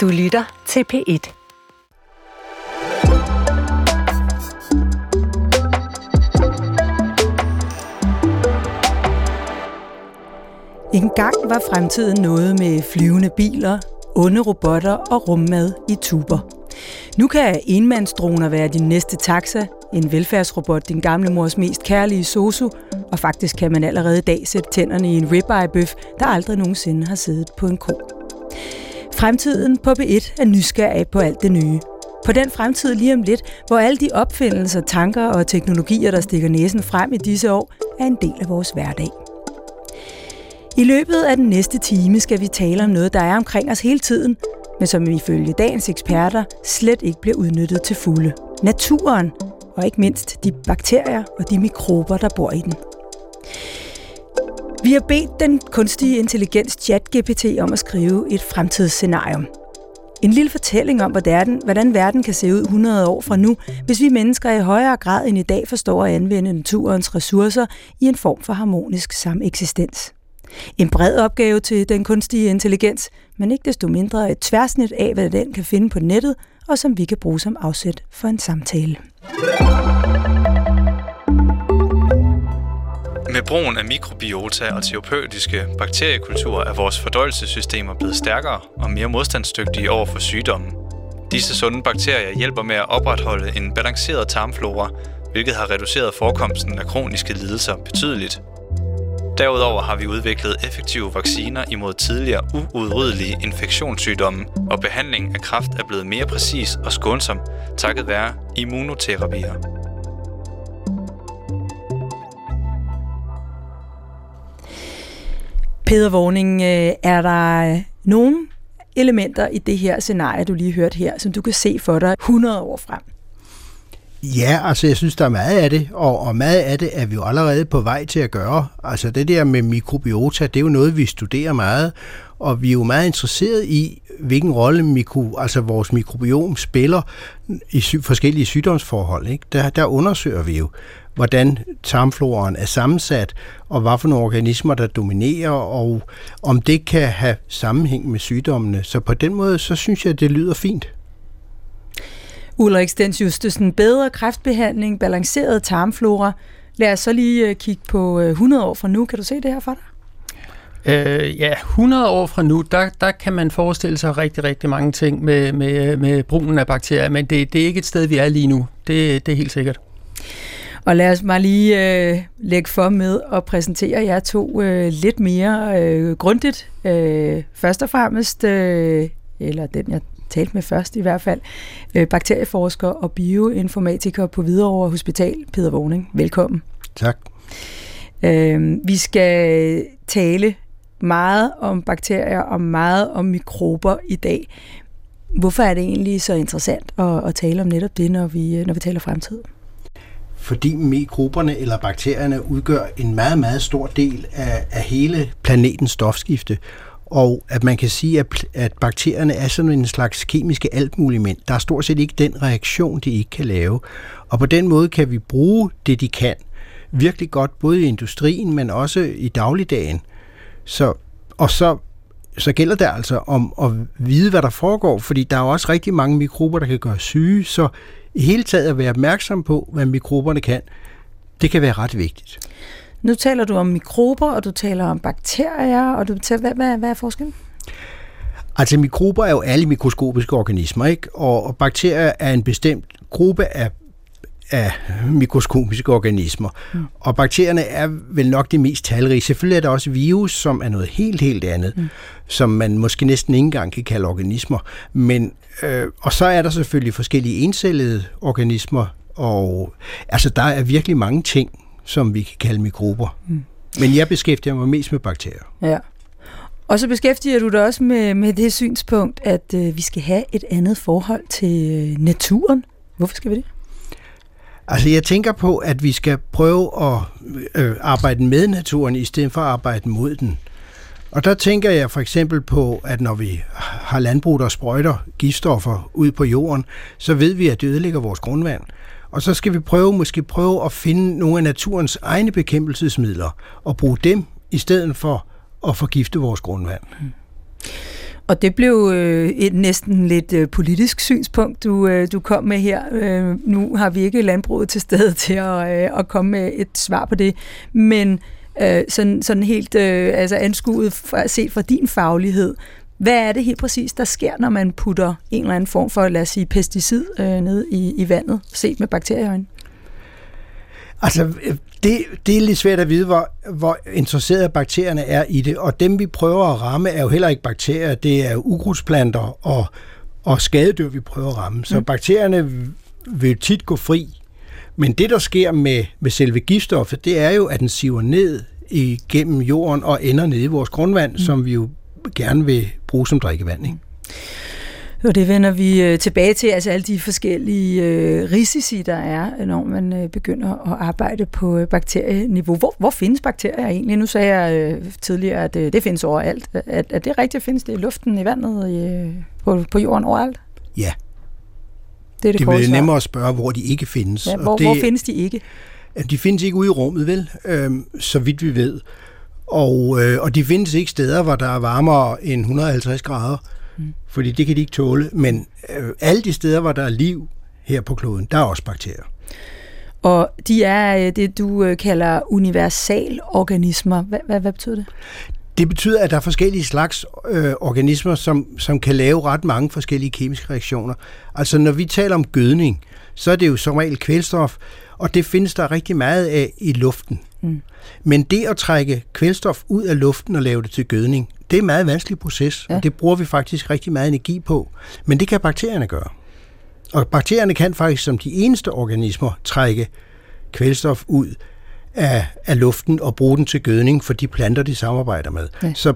Du lytter til P1. En gang var fremtiden noget med flyvende biler, onde robotter og rummad i tuber. Nu kan enmandsdroner være din næste taxa, en velfærdsrobot din gamle mors mest kærlige sosu, og faktisk kan man allerede i dag sætte tænderne i en ribeye-bøf, der aldrig nogensinde har siddet på en ko. Fremtiden på B1 er nysgerrig på alt det nye. På den fremtid lige om lidt, hvor alle de opfindelser, tanker og teknologier, der stikker næsen frem i disse år, er en del af vores hverdag. I løbet af den næste time skal vi tale om noget, der er omkring os hele tiden, men som ifølge dagens eksperter slet ikke bliver udnyttet til fulde. Naturen, og ikke mindst de bakterier og de mikrober, der bor i den. Vi har bedt den kunstige intelligens ChatGPT om at skrive et fremtidsscenarium. En lille fortælling om, hvordan, hvordan verden kan se ud 100 år fra nu, hvis vi mennesker i højere grad end i dag forstår at anvende naturens ressourcer i en form for harmonisk sameksistens. En bred opgave til den kunstige intelligens, men ikke desto mindre et tværsnit af, hvad den kan finde på nettet, og som vi kan bruge som afsæt for en samtale. Med brugen af mikrobiota og terapeutiske bakteriekulturer er vores fordøjelsessystemer blevet stærkere og mere modstandsdygtige over for sygdomme. Disse sunde bakterier hjælper med at opretholde en balanceret tarmflora, hvilket har reduceret forekomsten af kroniske lidelser betydeligt. Derudover har vi udviklet effektive vacciner imod tidligere uudryddelige infektionssygdomme, og behandling af kræft er blevet mere præcis og skånsom takket være immunoterapier. Peder Vågning, øh, er der øh, nogle elementer i det her scenarie, du lige hørte her, som du kan se for dig 100 år frem? Ja, altså jeg synes, der er meget af det, og, og meget af det er vi jo allerede på vej til at gøre. Altså det der med mikrobiota, det er jo noget, vi studerer meget, og vi er jo meget interesseret i, hvilken rolle mikro, altså vores mikrobiom spiller i sy- forskellige sygdomsforhold. Ikke? Der, der undersøger vi jo, hvordan tarmfloraen er sammensat, og hvad for nogle organismer, der dominerer, og om det kan have sammenhæng med sygdommene. Så på den måde, så synes jeg, det lyder fint. Ulrik Stens Justesen, bedre kræftbehandling, balanceret tarmflora. Lad os så lige øh, kigge på 100 øh, år fra nu. Kan du se det her for dig? Øh, ja, 100 år fra nu, der, der kan man forestille sig rigtig, rigtig mange ting med, med, med brugen af bakterier, men det, det er ikke et sted, vi er lige nu. Det, det er helt sikkert. Og lad os bare lige øh, lægge for med at præsentere jer to øh, lidt mere øh, grundigt. Øh, først og fremmest, øh, eller den jeg talte med først i hvert fald, øh, bakterieforsker og bioinformatiker på Hvidovre Hospital, Peter Vågning. Velkommen. Tak. Øh, vi skal tale meget om bakterier og meget om mikrober i dag. Hvorfor er det egentlig så interessant at, at tale om netop det, når vi, når vi taler fremtid? Fordi mikroberne eller bakterierne udgør en meget, meget stor del af, af hele planetens stofskifte. Og at man kan sige, at, at bakterierne er sådan en slags kemiske altmuligment. Der er stort set ikke den reaktion, de ikke kan lave. Og på den måde kan vi bruge det, de kan, virkelig godt, både i industrien, men også i dagligdagen. Så, og så, så gælder det altså om at vide, hvad der foregår, fordi der er jo også rigtig mange mikrober, der kan gøre syge, så i hele taget at være opmærksom på, hvad mikroberne kan, det kan være ret vigtigt. Nu taler du om mikrober, og du taler om bakterier, og du taler, hvad, hvad, hvad er forskellen? Altså mikrober er jo alle mikroskopiske organismer, ikke? Og, og bakterier er en bestemt gruppe af af mikroskopiske organismer. Mm. Og bakterierne er vel nok de mest talrige. Selvfølgelig er der også virus, som er noget helt, helt andet, mm. som man måske næsten ikke engang kan kalde organismer. Men, øh, og så er der selvfølgelig forskellige encellede organismer, og altså der er virkelig mange ting, som vi kan kalde mikrober. Mm. Men jeg beskæftiger mig mest med bakterier. Ja. Og så beskæftiger du dig også med, med det synspunkt, at øh, vi skal have et andet forhold til øh, naturen. Hvorfor skal vi det? Altså jeg tænker på, at vi skal prøve at øh, arbejde med naturen, i stedet for at arbejde mod den. Og der tænker jeg for eksempel på, at når vi har landbrug, der sprøjter giftstoffer ud på jorden, så ved vi, at det ødelægger vores grundvand. Og så skal vi prøve, måske prøve at finde nogle af naturens egne bekæmpelsesmidler og bruge dem i stedet for at forgifte vores grundvand. Mm. Og det blev øh, et næsten lidt øh, politisk synspunkt, du, øh, du kom med her. Øh, nu har vi ikke landbruget til stede til at, øh, at komme med et svar på det, men øh, sådan, sådan helt øh, altså anskuet, fra, set fra din faglighed, hvad er det helt præcis, der sker, når man putter en eller anden form for, lad os sige, pesticid øh, ned i, i vandet, set med bakterieøjne? Altså, det, det er lidt svært at vide, hvor, hvor interesserede bakterierne er i det, og dem vi prøver at ramme er jo heller ikke bakterier, det er ukrudtsplanter og, og skadedyr, vi prøver at ramme. Så mm. bakterierne vil tit gå fri, men det, der sker med, med selve giftstoffet, det er jo, at den siver ned igennem jorden og ender nede i vores grundvand, mm. som vi jo gerne vil bruge som drikkevand. Ikke? Og det vender vi øh, tilbage til, altså alle de forskellige øh, risici, der er, når man øh, begynder at arbejde på øh, bakterieniveau. Hvor, hvor findes bakterier egentlig? Nu sagde jeg øh, tidligere, at øh, det findes overalt. Er, er det rigtigt? Findes det i luften, i vandet, i, på, på jorden overalt? Ja. Det er det, det er nemmere at spørge, hvor de ikke findes. Ja, hvor, og det, hvor findes de ikke? De findes ikke ude i rummet, vel? Øhm, så vidt vi ved. Og, øh, og de findes ikke steder, hvor der er varmere end 150 grader. Mm. Fordi det kan de ikke tåle. Men øh, alle de steder, hvor der er liv her på kloden, der er også bakterier. Og de er øh, det, du øh, kalder universalorganismer. Hvad, hvad, hvad betyder det? Det betyder, at der er forskellige slags øh, organismer, som, som kan lave ret mange forskellige kemiske reaktioner. Altså når vi taler om gødning, så er det jo som regel kvælstof, og det findes der rigtig meget af i luften. Mm. Men det at trække kvælstof ud af luften og lave det til gødning, det er en meget vanskelig proces, ja. og det bruger vi faktisk rigtig meget energi på. Men det kan bakterierne gøre. Og bakterierne kan faktisk som de eneste organismer trække kvælstof ud af, af luften og bruge den til gødning for de planter, de samarbejder med. Ja. Så,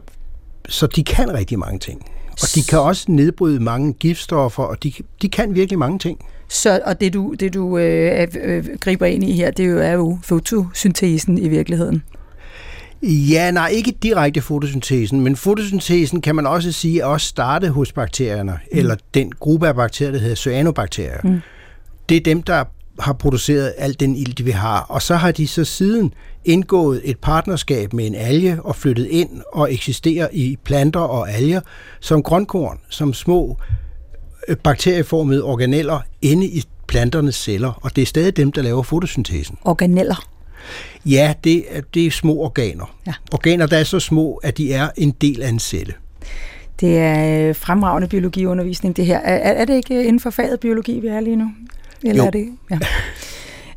så de kan rigtig mange ting. Og de kan også nedbryde mange giftstoffer, og de, de kan virkelig mange ting. Så, og det du, det du øh, øh, griber ind i her, det er jo, er jo fotosyntesen i virkeligheden. Ja, nej, ikke direkte fotosyntesen, men fotosyntesen kan man også sige også startet hos bakterierne, mm. eller den gruppe af bakterier, der hedder cyanobakterier. Mm. Det er dem, der har produceret al den ild, vil have, og så har de så siden indgået et partnerskab med en alge og flyttet ind og eksisterer i planter og alger som grønkorn, som små øh, bakterieformede organeller inde i planternes celler, og det er stadig dem, der laver fotosyntesen. Organeller? Ja, det, det er små organer. Ja. Organer, der er så små, at de er en del af en celle. Det er øh, fremragende biologiundervisning, det her. Er, er det ikke inden for faget biologi, vi er lige nu? Eller jo. er det?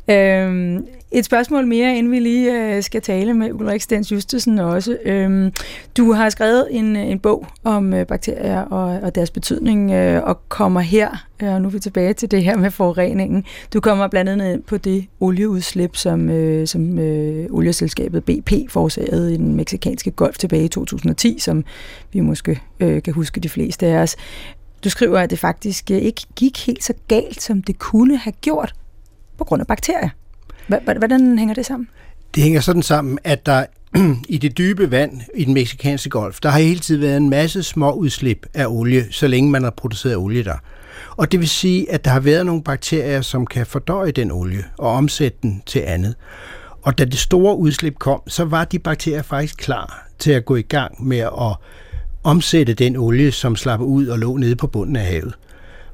Ja. øhm, et spørgsmål mere, inden vi lige øh, skal tale med Ulrik Stens Justesen også. Øhm, du har skrevet en, øh, en bog om øh, bakterier og, og deres betydning, øh, og kommer her, øh, og nu er vi tilbage til det her med forureningen. Du kommer blandt andet ind på det olieudslip, som, øh, som øh, olieselskabet BP forårsagede i den meksikanske golf tilbage i 2010, som vi måske øh, kan huske de fleste af os. Du skriver, at det faktisk øh, ikke gik helt så galt, som det kunne have gjort på grund af bakterier. Hvordan hænger det sammen? Det hænger sådan sammen, at der i det dybe vand i den meksikanske golf, der har hele tiden været en masse små udslip af olie, så længe man har produceret olie der. Og det vil sige, at der har været nogle bakterier, som kan fordøje den olie og omsætte den til andet. Og da det store udslip kom, så var de bakterier faktisk klar til at gå i gang med at omsætte den olie, som slapper ud og lå nede på bunden af havet.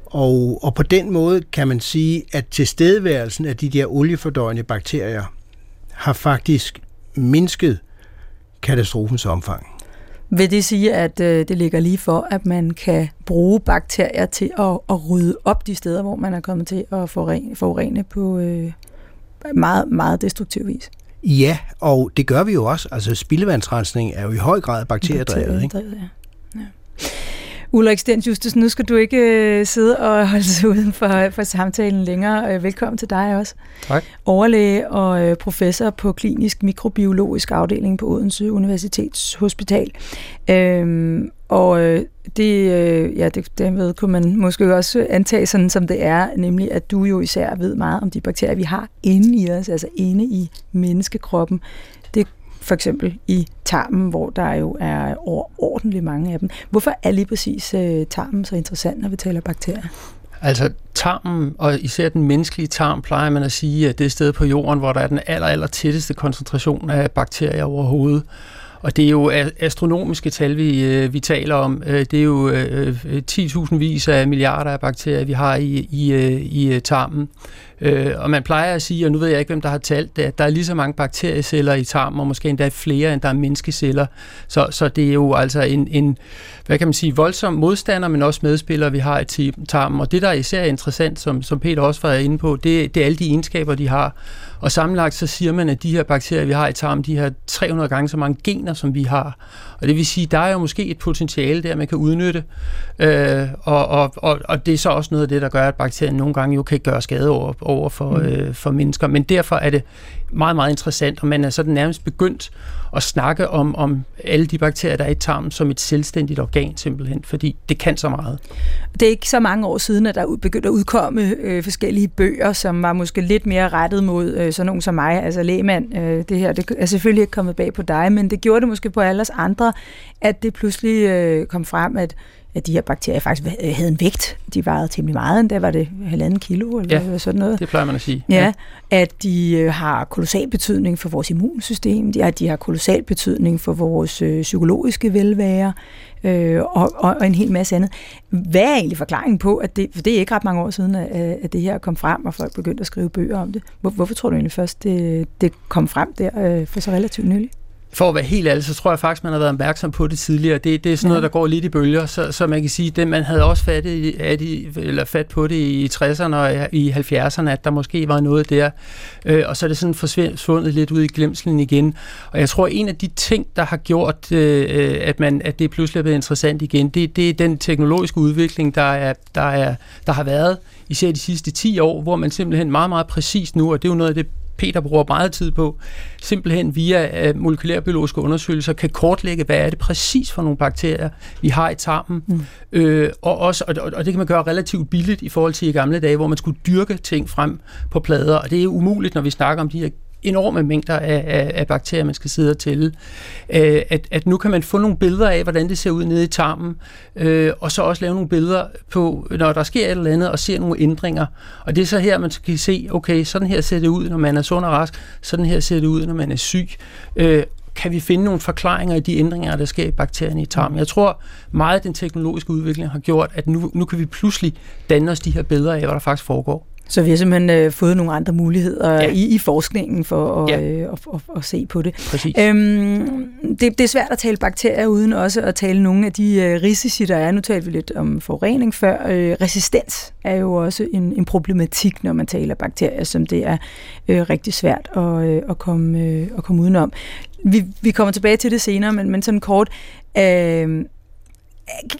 Og, og på den måde kan man sige, at tilstedeværelsen af de der oliefordøjende bakterier har faktisk mindsket katastrofens omfang. Vil det sige, at øh, det ligger lige for, at man kan bruge bakterier til at, at rydde op de steder, hvor man er kommet til at forurene, forurene på øh, meget, meget destruktiv vis? Ja, og det gør vi jo også. Altså spildevandsrensning er jo i høj grad bakteriedrevet. Ikke? Ja. Ja. Ulrik Stens Justus, nu skal du ikke øh, sidde og holde sig uden for, for samtalen længere. Øh, velkommen til dig også. Tak. Overlæge og øh, professor på klinisk mikrobiologisk afdeling på Odense Universitets Hospital. Øhm, og det, ja, det, derved kunne man måske også antage sådan, som det er, nemlig at du jo især ved meget om de bakterier, vi har inde i os, altså inde i menneskekroppen. Det for eksempel i tarmen, hvor der jo er overordentligt mange af dem. Hvorfor er lige præcis øh, tarmen så interessant, når vi taler bakterier? Altså tarmen, og især den menneskelige tarm, plejer man at sige, at det er sted på jorden, hvor der er den aller, aller tætteste koncentration af bakterier overhovedet. Og det er jo astronomiske tal, vi, øh, vi taler om. Øh, det er jo øh, 10.000 vis af milliarder af bakterier, vi har i, i, i tarmen. Øh, og man plejer at sige, og nu ved jeg ikke, hvem der har talt det, at der er lige så mange bakterieceller i tarmen, og måske endda flere, end der er menneskeceller. Så, så det er jo altså en, en, hvad kan man sige, voldsom modstander, men også medspiller, vi har i tarmen. Og det, der er især interessant, som, som Peter også var inde på, det, det er alle de egenskaber, de har. Og sammenlagt så siger man, at de her bakterier, vi har i tarmen, de har 300 gange så mange gener, som vi har. Og det vil sige, der er jo måske et potentiale der, man kan udnytte. Øh, og, og, og, og det er så også noget af det, der gør, at bakterien nogle gange jo kan gøre skade over, over for, mm. øh, for mennesker. Men derfor er det meget, meget interessant, og man er sådan nærmest begyndt at snakke om, om alle de bakterier, der er i tarmen, som et selvstændigt organ simpelthen, fordi det kan så meget. Det er ikke så mange år siden, at der begyndte at udkomme øh, forskellige bøger, som var måske lidt mere rettet mod øh, sådan nogen som mig, altså lægemand. Øh, det her det er selvfølgelig ikke kommet bag på dig, men det gjorde det måske på alle os andre, at det pludselig øh, kom frem, at at de her bakterier faktisk havde en vægt. De vejede temmelig meget, endda var det halvanden kilo eller ja, sådan noget. det plejer man at sige. Ja, ja. at de øh, har kolossal betydning for vores immunsystem, de, at de har kolossal betydning for vores øh, psykologiske velvære, øh, og, og, og en hel masse andet. Hvad er egentlig forklaringen på, at det, for det er ikke ret mange år siden, at, at det her kom frem, og folk begyndte at skrive bøger om det. Hvor, hvorfor tror du egentlig først, det, det kom frem der øh, for så relativt nylig? For at være helt ærlig, så tror jeg faktisk, man har været opmærksom på det tidligere. Det, det er sådan ja. noget, der går lidt i bølger, så, så man kan sige, at man havde også fat, i, at i, eller fat på det i 60'erne og i 70'erne, at der måske var noget der. Øh, og så er det sådan forsvundet lidt ud i glemselen igen. Og jeg tror, at en af de ting, der har gjort, øh, at, man, at det pludselig er blevet interessant igen, det, det er den teknologiske udvikling, der, er, der, er, der har været især de sidste 10 år, hvor man simpelthen meget, meget præcis nu, og det er jo noget af det Peter bruger meget tid på, simpelthen via uh, molekylærbiologiske undersøgelser kan kortlægge, hvad er det præcis for nogle bakterier, vi har i tarmen. Mm. Øh, og, også, og, og det kan man gøre relativt billigt i forhold til i gamle dage, hvor man skulle dyrke ting frem på plader, og det er umuligt, når vi snakker om de her enorme mængder af, af, af bakterier, man skal sidde og tælle. Øh, at, at nu kan man få nogle billeder af, hvordan det ser ud nede i tarmen, øh, og så også lave nogle billeder på, når der sker et eller andet, og ser nogle ændringer. Og det er så her, man kan se, okay, sådan her ser det ud, når man er sund og rask, sådan her ser det ud, når man er syg. Øh, kan vi finde nogle forklaringer i de ændringer, der sker i bakterierne i tarmen. Jeg tror meget, at den teknologiske udvikling har gjort, at nu, nu kan vi pludselig danne os de her billeder af, hvad der faktisk foregår. Så vi har simpelthen øh, fået nogle andre muligheder ja. i, i forskningen for at, ja. øh, at, at, at se på det. Præcis. Øhm, det. Det er svært at tale bakterier uden også at tale nogle af de øh, risici, der er. Nu talte vi lidt om forurening før. Øh, resistens er jo også en, en problematik, når man taler bakterier, som det er øh, rigtig svært at, øh, at, komme, øh, at komme udenom. Vi, vi kommer tilbage til det senere, men, men sådan kort... Øh,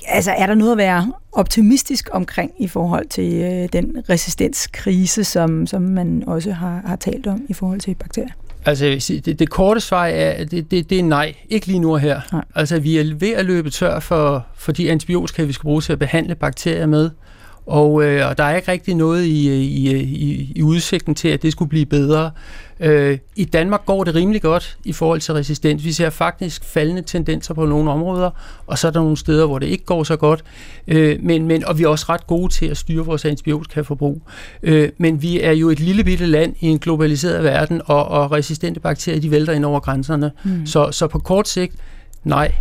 altså, er der noget at være optimistisk omkring i forhold til øh, den resistenskrise, som, som man også har, har talt om i forhold til bakterier? Altså, det, det korte svar er, det, det, det er nej. Ikke lige nu her. Nej. Altså, vi er ved at løbe tør for, for de antibiotika, vi skal bruge til at behandle bakterier med. Og, øh, og der er ikke rigtig noget i, i, i, i udsigten til, at det skulle blive bedre. Øh, I Danmark går det rimelig godt i forhold til resistens. Vi ser faktisk faldende tendenser på nogle områder, og så er der nogle steder, hvor det ikke går så godt. Øh, men, men, og vi er også ret gode til at styre vores antibiotikaforbrug. Øh, men vi er jo et lille bitte land i en globaliseret verden, og, og resistente bakterier de vælter ind over grænserne. Mm. Så, så på kort sigt, nej.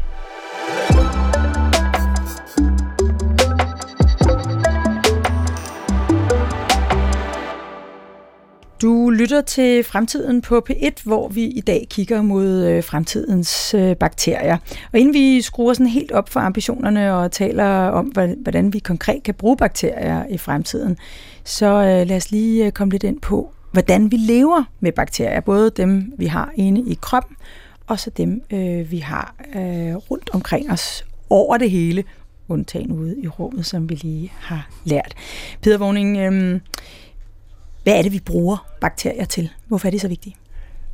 Du lytter til Fremtiden på P1, hvor vi i dag kigger mod øh, fremtidens øh, bakterier. Og inden vi skruer sådan helt op for ambitionerne og taler om, hvordan vi konkret kan bruge bakterier i fremtiden, så øh, lad os lige komme lidt ind på, hvordan vi lever med bakterier. Både dem, vi har inde i kroppen, og så dem, vi har rundt omkring os over det hele, undtagen ude i rummet, som vi lige har lært. Peter Vågning, øh, hvad er det, vi bruger bakterier til? Hvorfor er det så vigtigt?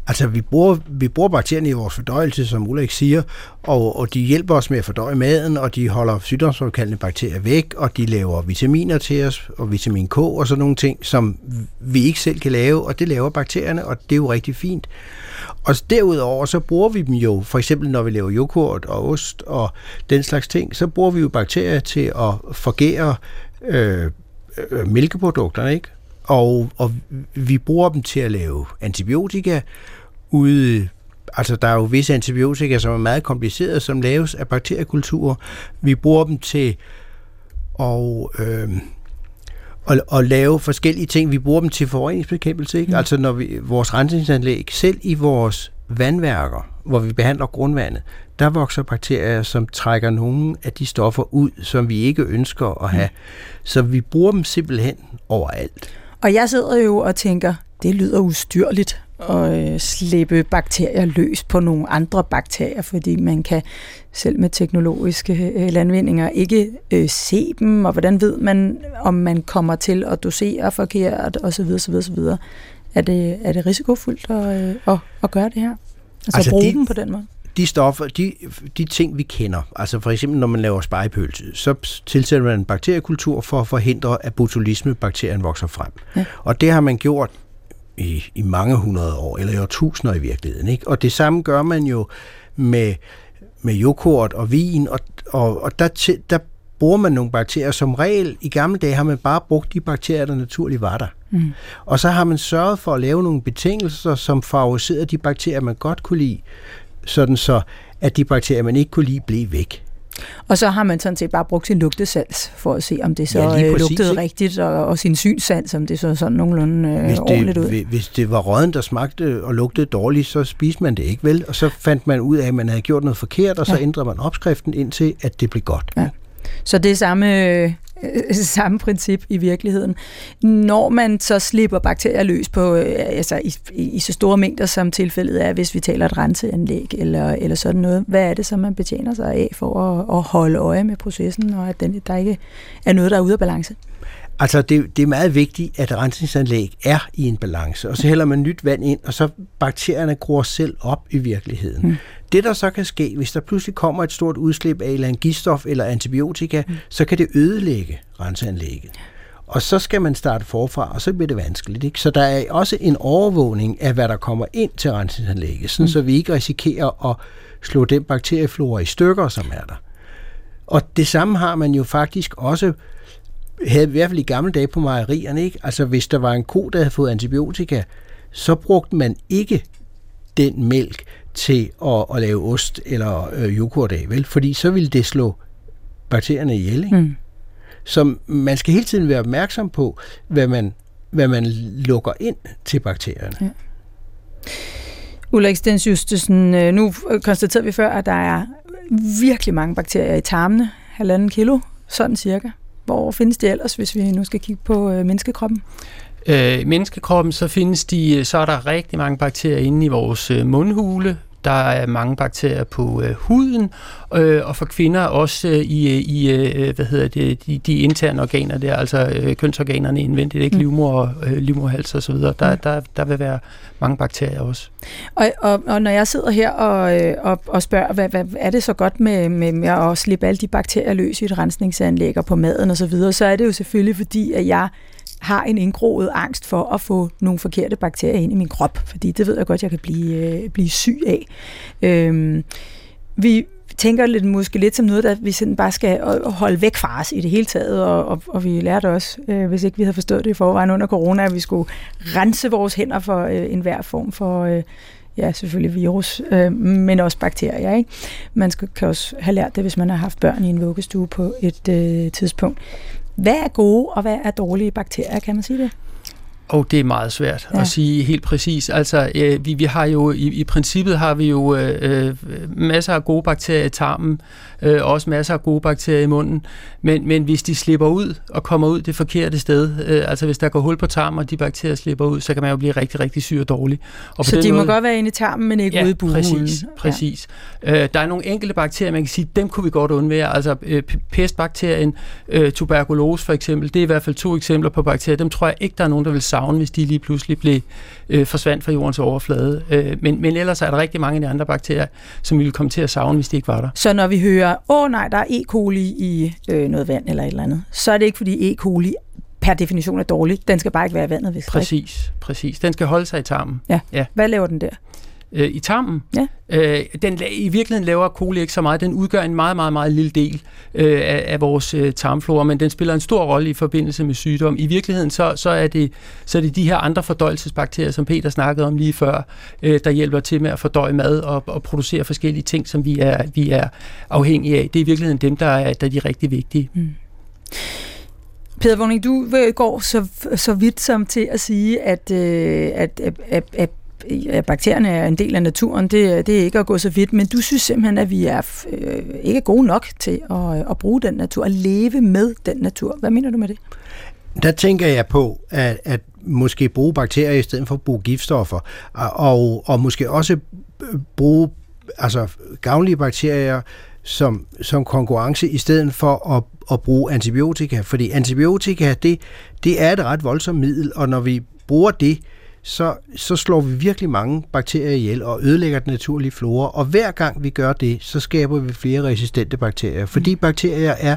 Altså, vi bruger, vi bruger bakterierne i vores fordøjelse, som Ulrik siger, og, og de hjælper os med at fordøje maden, og de holder sygdomsforkaldende bakterier væk, og de laver vitaminer til os, og vitamin K og sådan nogle ting, som vi ikke selv kan lave, og det laver bakterierne, og det er jo rigtig fint. Og derudover, så bruger vi dem jo, for eksempel når vi laver yoghurt og ost og den slags ting, så bruger vi jo bakterier til at forgære øh, øh, mælkeprodukterne, ikke? Og, og vi bruger dem til at lave antibiotika ude altså der er jo visse antibiotika, som er meget komplicerede, som laves af bakteriekulturer. Vi bruger dem til at, øh, at, at lave forskellige ting. Vi bruger dem til forureningsbekæmpelse. Ikke? Mm. Altså når vi, vores rensningsanlæg, selv i vores vandværker, hvor vi behandler grundvandet, der vokser bakterier, som trækker nogle af de stoffer ud, som vi ikke ønsker at have. Mm. Så vi bruger dem simpelthen overalt. Og jeg sidder jo og tænker, det lyder ustyrligt at øh, slippe bakterier løs på nogle andre bakterier, fordi man kan selv med teknologiske øh, landvindinger ikke øh, se dem, og hvordan ved man, om man kommer til at dosere forkert, osv. osv., osv. Er det, er det risikofuldt at, at, at gøre det her? Altså, altså at bruge de, dem på den måde? De stoffer, de, de ting, vi kender, altså for eksempel når man laver spejepølse, så tilsætter man en bakteriekultur for at forhindre, at botulisme-bakterien vokser frem. Ja. Og det har man gjort i, i mange hundrede år, eller i årtusinder i virkeligheden. Ikke? Og det samme gør man jo med, med yoghurt og vin, og, og, og der, der bruger man nogle bakterier. Som regel, i gamle dage har man bare brugt de bakterier, der naturligt var der. Mm. Og så har man sørget for at lave nogle betingelser, som favoriserede de bakterier, man godt kunne lide, sådan så at de bakterier, man ikke kunne lide, blev væk. Og så har man sådan set bare brugt sin lugtesans for at se, om det så ja, præcis, lugtede ikke? rigtigt, og, og sin synsans, om det så sådan nogenlunde øh, hvis det, ordentligt ud. Hvis det var røden, der smagte og lugtede dårligt, så spiste man det ikke vel, og så fandt man ud af, at man havde gjort noget forkert, og så ja. ændrede man opskriften indtil, at det blev godt. Ja. Så det er samme Øh, samme princip i virkeligheden. Når man så slipper bakterier løs på, øh, altså i, i så store mængder, som tilfældet er, hvis vi taler et renseanlæg eller, eller sådan noget, hvad er det så, man betjener sig af for at, at holde øje med processen, og at den, der ikke er noget, der er ude af balance? Altså, det, det er meget vigtigt, at rensningsanlæg er i en balance, og så hælder man nyt vand ind, og så bakterierne gror selv op i virkeligheden. Mm. Det, der så kan ske, hvis der pludselig kommer et stort udslip af en eller giftstof eller antibiotika, mm. så kan det ødelægge renseanlægget. Og så skal man starte forfra, og så bliver det vanskeligt. Ikke? Så der er også en overvågning af, hvad der kommer ind til rensningsanlægget, sådan, mm. så vi ikke risikerer at slå den bakterieflora i stykker, som er der. Og det samme har man jo faktisk også havde i hvert fald i gamle dage på mejerierne, ikke? Altså hvis der var en ko, der havde fået antibiotika, så brugte man ikke den mælk til at, at lave ost eller øh, yoghurt af, vel? Fordi så ville det slå bakterierne ihjel, ikke? Mm. Så man skal hele tiden være opmærksom på, hvad man, hvad man lukker ind til bakterierne. Ja. Ulrik Stens Justesen, øh, nu konstaterede vi før, at der er virkelig mange bakterier i tarmene, halvanden kilo, sådan cirka. Hvor findes de ellers, hvis vi nu skal kigge på øh, menneskekroppen? Øh, menneskekroppen, så findes de, øh, så er der rigtig mange bakterier inde i vores øh, mundhule, der er mange bakterier på øh, huden, øh, og for kvinder også øh, i, i øh, hvad hedder det, de, de interne organer der, altså øh, kønsorganerne indvendigt, ikke mm. livmor, øh, livmorhals og så videre. Der, mm. der, der vil være mange bakterier også. Og, og, og når jeg sidder her og, øh, og, og spørger, hvad, hvad er det så godt med, med, med at slippe alle de bakterier løs i et rensningsanlæg og på maden og så videre, så er det jo selvfølgelig fordi, at jeg har en indgroet angst for at få nogle forkerte bakterier ind i min krop, fordi det ved jeg godt, jeg kan blive, øh, blive syg af. Øhm, vi tænker lidt måske lidt som noget, der vi sådan bare skal holde væk fra os i det hele taget, og, og, og vi lærte også, øh, hvis ikke vi havde forstået det i forvejen under corona, at vi skulle rense vores hænder for øh, enhver form for... Øh, ja, selvfølgelig virus, øh, men også bakterier. Ikke? Man skal, kan også have lært det, hvis man har haft børn i en vuggestue på et øh, tidspunkt. Hvad er gode, og hvad er dårlige bakterier, kan man sige det? Og det er meget svært ja. at sige helt præcis. Altså, øh, vi, vi har jo i, i princippet har vi jo øh, øh, masser af gode bakterier i tarmen, øh, også masser af gode bakterier i munden. Men, men hvis de slipper ud og kommer ud det forkerte sted, øh, altså hvis der går hul på tarmen, og de bakterier slipper ud, så kan man jo blive rigtig, rigtig syg og dårlig. Og så de måde, må godt være inde i tarmen, men ikke ja, ude i buhulen? præcis. præcis. Ja. Øh, der er nogle enkelte bakterier, man kan sige, dem kunne vi godt undvære. Altså øh, pestbakterien, øh, tuberkulose for eksempel, det er i hvert fald to eksempler på bakterier. Dem tror jeg ikke, der er nogen, der vil savne, hvis de lige pludselig blev øh, forsvandt fra jordens overflade. Øh, men, men ellers er der rigtig mange af de andre bakterier, som vi vil komme til at savne, hvis de ikke var der. Så når vi hører, åh nej, der er E. coli i øh, noget vand eller et eller andet, så er det ikke fordi E. coli per definition er dårlig. Den skal bare ikke være i vandet, hvis Præcis, præcis. Den skal holde sig i tarmen. Ja. ja. Hvad laver den der? Øh, i tarmen. Ja. Øh, den, I virkeligheden laver coli ikke så meget. Den udgør en meget, meget, meget lille del øh, af, af vores øh, tarmflora, men den spiller en stor rolle i forbindelse med sygdom. I virkeligheden så, så, er det, så er det de her andre fordøjelsesbakterier, som Peter snakkede om lige før, øh, der hjælper til med at fordøje mad og, og producere forskellige ting, som vi er, vi er afhængige af. Det er i virkeligheden dem, der er, der er de rigtig vigtige. Mm. Peter Vågning, du går så, så vidt som til at sige, at, øh, at, at, at, at ja, bakterierne er en del af naturen, det, det er ikke at gå så vidt, men du synes simpelthen, at vi er øh, ikke gode nok til at, at bruge den natur, at leve med den natur. Hvad mener du med det? Der tænker jeg på, at, at måske bruge bakterier i stedet for at bruge giftstoffer, og, og måske også bruge altså, gavnlige bakterier som, som konkurrence i stedet for at, at bruge antibiotika. Fordi antibiotika, det, det er et ret voldsomt middel, og når vi bruger det, så, så slår vi virkelig mange bakterier ihjel og ødelægger den naturlige flora. Og hver gang vi gør det, så skaber vi flere resistente bakterier, fordi mm. bakterier er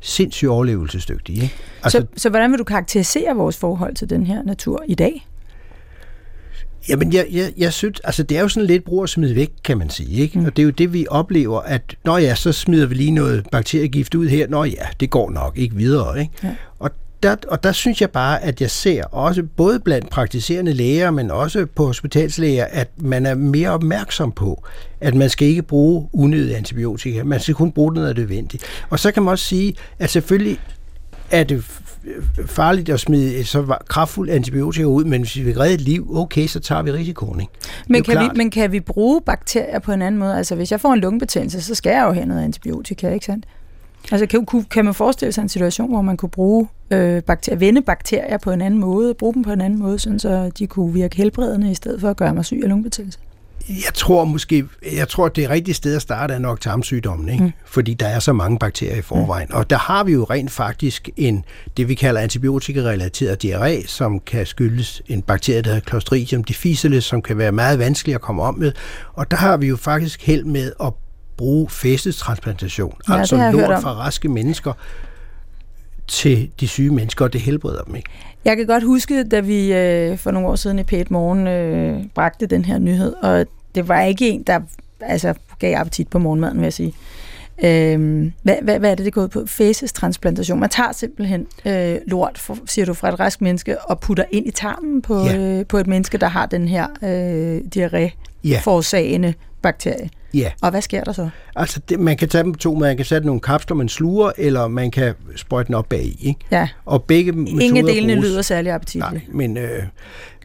sindssygt overlevelsesdygtige. Ikke? Altså, så, så hvordan vil du karakterisere vores forhold til den her natur i dag? Jamen, jeg, jeg, jeg synes, altså det er jo sådan lidt brug at smide væk, kan man sige. Ikke? Mm. Og det er jo det, vi oplever, at når ja, så smider vi lige noget bakteriegift ud her. Nå ja, det går nok ikke videre. Ikke? Ja. Og der, og der synes jeg bare, at jeg ser også både blandt praktiserende læger, men også på hospitalslæger, at man er mere opmærksom på, at man skal ikke bruge unødige antibiotika. Man skal kun bruge det, når det er nødvendigt. Og så kan man også sige, at selvfølgelig er det farligt at smide så kraftfuld antibiotika ud, men hvis vi vil redde et liv, okay, så tager vi risikoen. Ikke? Men kan, vi, men kan vi bruge bakterier på en anden måde? Altså hvis jeg får en lungebetændelse, så skal jeg jo have noget antibiotika, ikke sandt? Altså kan, kan man forestille sig en situation, hvor man kunne bruge øh, bakterier, vende bakterier på en anden måde, bruge dem på en anden måde, sådan så de kunne virke helbredende i stedet for at gøre mig syg af lungebetændelse? Jeg tror måske, jeg tror, at det rigtige sted at starte er nok tarmsygdommen, ikke? Mm. fordi der er så mange bakterier i forvejen. Mm. Og der har vi jo rent faktisk en, det vi kalder antibiotikarelateret diarré, som kan skyldes en bakterie, der hedder Clostridium difficile, som kan være meget vanskelig at komme om med. Og der har vi jo faktisk held med at bruge fæstestransplantation, ja, altså lort fra raske mennesker til de syge mennesker, og det helbreder dem ikke. Jeg kan godt huske, da vi øh, for nogle år siden i Pæt Morgen øh, bragte den her nyhed, og det var ikke en, der altså, gav appetit på morgenmaden, vil jeg sige. Øh, hvad, hvad, hvad er det, det går ud på? Fæsestransplantation. Man tager simpelthen øh, lort, for, siger du, fra et rask menneske, og putter ind i tarmen på, ja. øh, på et menneske, der har den her øh, diarré-forårsagende ja. bakterie. Ja. Og hvad sker der så? Altså, det, man kan tage dem to Man kan sætte nogle kapsler, man sluger, eller man kan sprøjte den op bag i. Ikke? Ja. Og begge metoder Ingen delene bruges. lyder særlig appetitligt. Nej, men øh,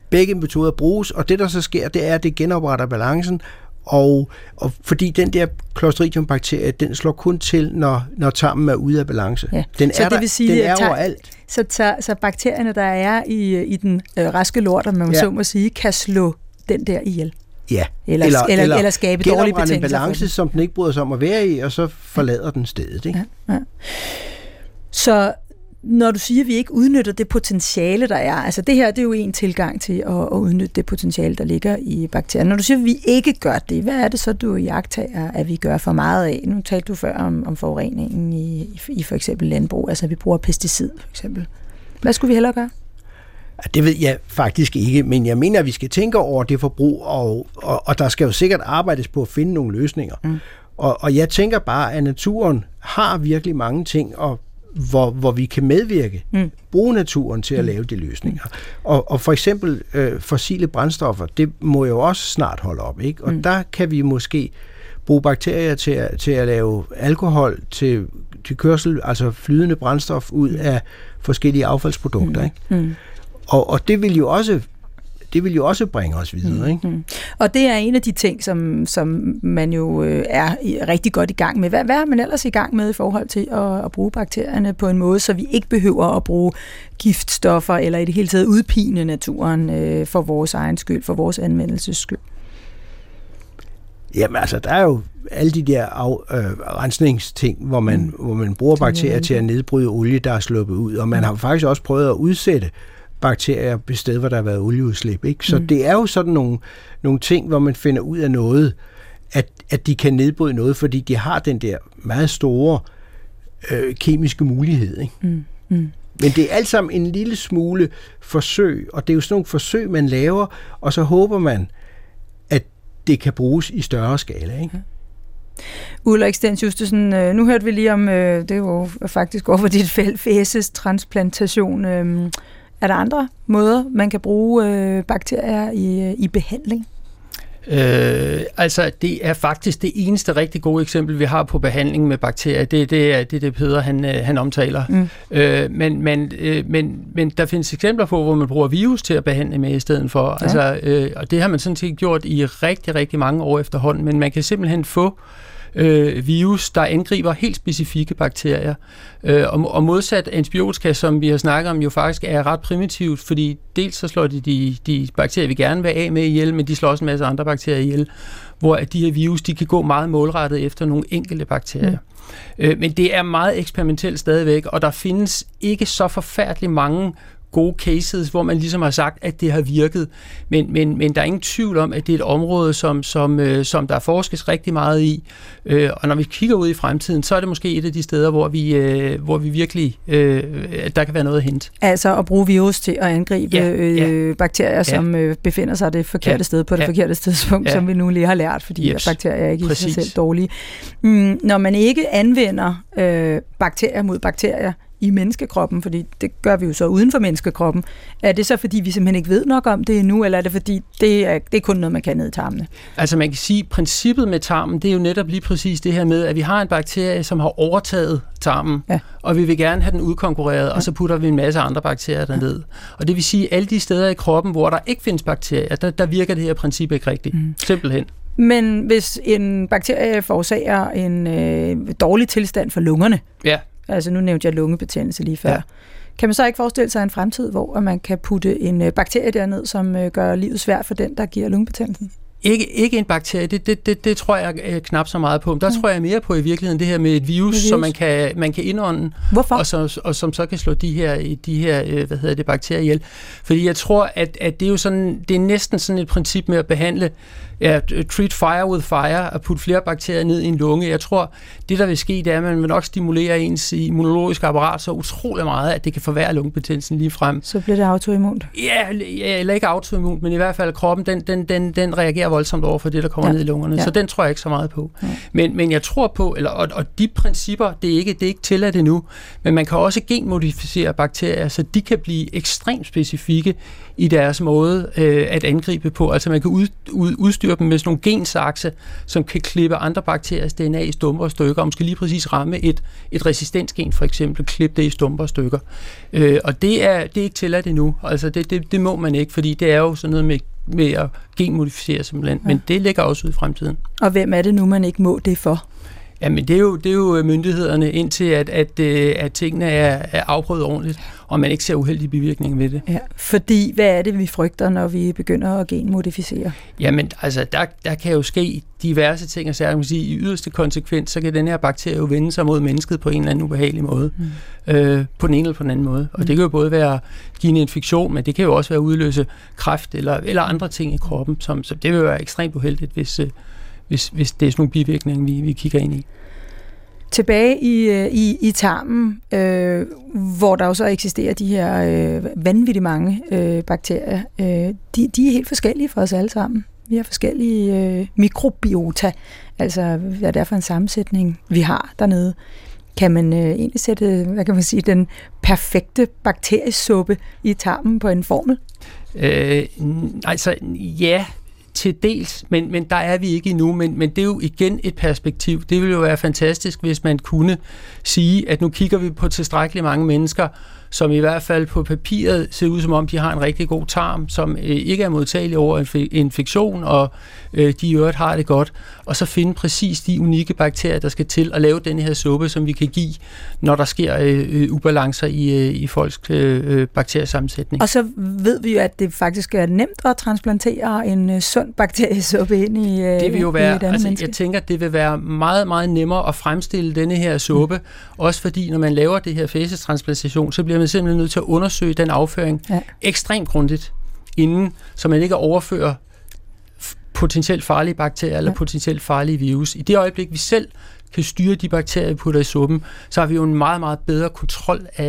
begge metoder bruges, og det der så sker, det er, at det genopretter balancen, og, og fordi den der Clostridium-bakterie, den slår kun til, når, når tarmen er ude af balance. Ja. Den så er, det vil sige, den er tager, overalt. Så, så, så bakterierne, der er i, i den øh, raske lort, om man ja. så må sige, kan slå den der ihjel? Ja, eller, eller, eller, eller, eller skabe dårlige betingelser en balance, som den ikke bryder sig om at være i, og så forlader den stedet. Ikke? Ja, ja. Så når du siger, at vi ikke udnytter det potentiale, der er, altså det her det er jo en tilgang til at, at udnytte det potentiale, der ligger i bakterier. Når du siger, at vi ikke gør det, hvad er det så, du jagtager, at vi gør for meget af? Nu talte du før om, om forureningen i, i, i for eksempel landbrug, altså at vi bruger pesticid for eksempel. Hvad skulle vi hellere gøre? Det ved jeg faktisk ikke, men jeg mener, at vi skal tænke over det forbrug, og, og, og der skal jo sikkert arbejdes på at finde nogle løsninger. Mm. Og, og jeg tænker bare, at naturen har virkelig mange ting, og hvor, hvor vi kan medvirke, mm. bruge naturen til at mm. lave de løsninger. Og, og for eksempel øh, fossile brændstoffer, det må jo også snart holde op, ikke? Og mm. der kan vi måske bruge bakterier til at, til at lave alkohol til, til kørsel, altså flydende brændstof ud mm. af forskellige affaldsprodukter, mm. ikke? Mm. Og, og det vil jo også det vil jo også bringe os videre. Mm, ikke? Mm. Og det er en af de ting, som, som man jo øh, er rigtig godt i gang med. Hvad, hvad er man ellers i gang med i forhold til at, at bruge bakterierne på en måde, så vi ikke behøver at bruge giftstoffer eller i det hele taget udpine naturen øh, for vores egen skyld, for vores anvendelses skyld? Jamen altså, der er jo alle de der af, øh, rensningsting, hvor man, mm. hvor man bruger bakterier til at nedbryde olie, der er sluppet ud. Og man har faktisk også prøvet at udsætte bakterier på sted, hvor der har været olieudslip. Ikke? Så mm. det er jo sådan nogle, nogle ting, hvor man finder ud af noget, at, at de kan nedbryde noget, fordi de har den der meget store øh, kemiske mulighed. Ikke? Mm. Mm. Men det er alt sammen en lille smule forsøg, og det er jo sådan nogle forsøg, man laver, og så håber man, at det kan bruges i større skala. Ikke? Ulrik Stens Justesen, øh, nu hørte vi lige om, øh, det jo faktisk over for dit felt, fæses transplantation. Øh, er der andre måder, man kan bruge øh, bakterier i, i behandling? Øh, altså, det er faktisk det eneste rigtig gode eksempel, vi har på behandling med bakterier. Det, det er det, det Peder han, øh, han omtaler. Mm. Øh, men, men, øh, men, men der findes eksempler på, hvor man bruger virus til at behandle med i stedet for. Ja. Altså, øh, og det har man sådan set gjort i rigtig, rigtig mange år efterhånden. Men man kan simpelthen få øh, virus, der angriber helt specifikke bakterier. Øh, og, og modsat antibiotika, som vi har snakket om, jo faktisk er ret primitivt, fordi dels så slår de de, de bakterier, vi gerne vil af med ihjel, men de slår også en masse andre bakterier ihjel, hvor de her virus, de kan gå meget målrettet efter nogle enkelte bakterier. Mm. Øh, men det er meget eksperimentelt stadigvæk, og der findes ikke så forfærdeligt mange gode cases, hvor man ligesom har sagt, at det har virket. Men, men, men der er ingen tvivl om, at det er et område, som, som, øh, som der forskes rigtig meget i. Øh, og når vi kigger ud i fremtiden, så er det måske et af de steder, hvor vi, øh, hvor vi virkelig, øh, der kan være noget at hente. Altså at bruge virus til at angribe ja, øh, ja. bakterier, som øh, befinder sig det forkerte ja, sted på det ja, forkerte tidspunkt, ja, som vi nu lige har lært, fordi yes, bakterier er ikke Præcis. i sig selv dårlige. Mm, når man ikke anvender øh, bakterier mod bakterier, i menneskekroppen, fordi det gør vi jo så uden for menneskekroppen. Er det så, fordi vi simpelthen ikke ved nok om det endnu, eller er det, fordi det er, det er kun noget, man kan ned i tarmene? Altså man kan sige, at princippet med tarmen, det er jo netop lige præcis det her med, at vi har en bakterie, som har overtaget tarmen, ja. og vi vil gerne have den udkonkurreret, ja. og så putter vi en masse andre bakterier derned. Ja. Og det vil sige, at alle de steder i kroppen, hvor der ikke findes bakterier, der, der virker det her princip ikke rigtigt. Mm. Simpelthen. Men hvis en bakterie forårsager en øh, dårlig tilstand for lungerne, ja Altså nu nævnte jeg lungebetændelse lige før. Ja. Kan man så ikke forestille sig en fremtid, hvor man kan putte en øh, bakterie derned, som øh, gør livet svært for den, der giver lungebetændelsen? Ikke, ikke en bakterie, det, det, det, det tror jeg øh, knap så meget på. Der ja. tror jeg mere på i virkeligheden det her med et virus, virus. som man kan, man kan indånde, Hvorfor? Og, så, og som så kan slå de her, de her hvad hedder det, bakterier ihjel. Fordi jeg tror, at, at det er jo sådan, det er næsten sådan et princip med at behandle ja, treat fire with fire, at putte flere bakterier ned i en lunge. Jeg tror, det der vil ske, det er, at man vil nok stimulere ens immunologiske apparat så utrolig meget, at det kan forværre lungebetændelsen lige frem. Så bliver det autoimmunt? Ja, ja eller ikke autoimmunt, men i hvert fald kroppen, den, den, den, den reagerer voldsomt over for det, der kommer ja. ned i lungerne. Ja. Så den tror jeg ikke så meget på. Ja. Men, men jeg tror på, eller, og, og de principper, det er ikke, det er ikke tilladt endnu, men man kan også genmodificere bakterier, så de kan blive ekstremt specifikke i deres måde øh, at angribe på. Altså man kan ud, ud, udstyre dem med sådan nogle gensakse, som kan klippe andre bakteriers DNA i stumper og stykker, og måske lige præcis ramme et, et resistensgen for eksempel, klippe det i stumper og stykker. Øh, og det er, det er ikke tilladt endnu. Altså det, det, det må man ikke, fordi det er jo sådan noget med med at genmodificere simpelthen, ja. men det ligger også ud i fremtiden. Og hvem er det nu, man ikke må det for? Jamen, det er jo, det er jo myndighederne indtil, at, at, øh, at tingene er, er afprøvet ordentligt, og man ikke ser uheldige bivirkninger ved det. Ja, fordi hvad er det, vi frygter, når vi begynder at genmodificere? Jamen, altså, der, der kan jo ske diverse ting, og så man sige, i yderste konsekvens, så kan den her bakterie jo vende sig mod mennesket på en eller anden ubehagelig måde. Mm. Øh, på den ene eller på den anden måde. Og mm. det kan jo både være give en infektion, men det kan jo også være udløse kræft eller, eller andre ting i kroppen, som, så det vil være ekstremt uheldigt, hvis, øh, hvis, hvis det er sådan nogle bivirkninger, vi, vi kigger ind i. Tilbage i, øh, i, i tarmen, øh, hvor der jo så eksisterer de her øh, vanvittigt mange øh, bakterier, øh, de, de er helt forskellige for os alle sammen. Vi har forskellige øh, mikrobiota, altså hvad det er for en sammensætning, vi har dernede. Kan man øh, egentlig sætte, hvad kan man sige, den perfekte bakteriesuppe i tarmen på en formel? Øh, altså, ja, til dels, men, men der er vi ikke endnu, men, men det er jo igen et perspektiv. Det ville jo være fantastisk, hvis man kunne sige, at nu kigger vi på tilstrækkeligt mange mennesker, som i hvert fald på papiret ser ud som om, de har en rigtig god tarm, som øh, ikke er modtagelig over infektion, og øh, de i øvrigt har det godt. Og så finde præcis de unikke bakterier, der skal til at lave den her suppe, som vi kan give, når der sker øh, ubalancer i, øh, i folks øh, bakteriesammensætning. Og så ved vi jo, at det faktisk er nemt at transplantere en øh, sund bakteriesuppe ind i øh, Det vil jo være, altså, jeg tænker, det vil være meget, meget nemmere at fremstille denne her suppe, mm. også fordi når man laver det her fæsestransplantation, så bliver man simpelthen nødt til at undersøge den afføring ja. ekstremt grundigt, inden, så man ikke overfører potentielt farlige bakterier eller ja. potentielt farlige virus. I det øjeblik, vi selv kan styre de bakterier, vi putter i suppen, så har vi jo en meget, meget bedre kontrol af,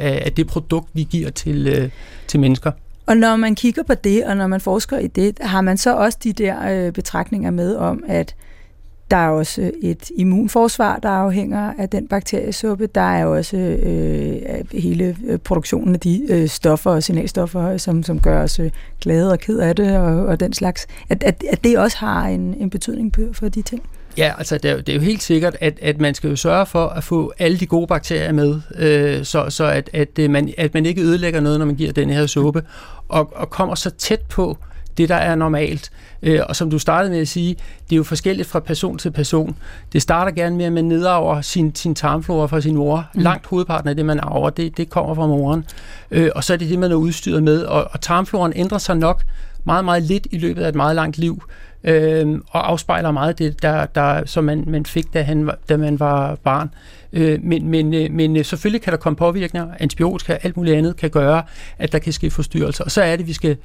af, af det produkt, vi giver til, øh, til mennesker. Og når man kigger på det, og når man forsker i det, har man så også de der øh, betragtninger med om, at der er også øh, et immunforsvar, der afhænger af den bakteriesuppe. Der er også øh, øh hele øh, produktionen af de øh, stoffer og signalstoffer, som, som gør os øh, glade og ked af det og, og den slags. At, at, at det også har en, en betydning for de ting. Ja, altså det er, det er jo helt sikkert, at, at man skal jo sørge for at få alle de gode bakterier med, øh, så, så at, at, man, at man ikke ødelægger noget, når man giver den her suppe, og, og kommer så tæt på det, der er normalt. Øh, og som du startede med at sige, det er jo forskelligt fra person til person. Det starter gerne med, at man nedarver sin, sin tarmflora fra sin mor. Mm. Langt hovedparten af det, man arver, det, det kommer fra moren. Øh, og så er det det, man er udstyret med. Og, og tarmfloren ændrer sig nok meget, meget lidt i løbet af et meget langt liv øh, og afspejler meget det, der, der, som man, man fik, da, han, da man var barn. Øh, men, men, øh, men øh, selvfølgelig kan der komme påvirkninger, antibiotika, alt muligt andet kan gøre, at der kan ske forstyrrelser. Og så er det, vi skal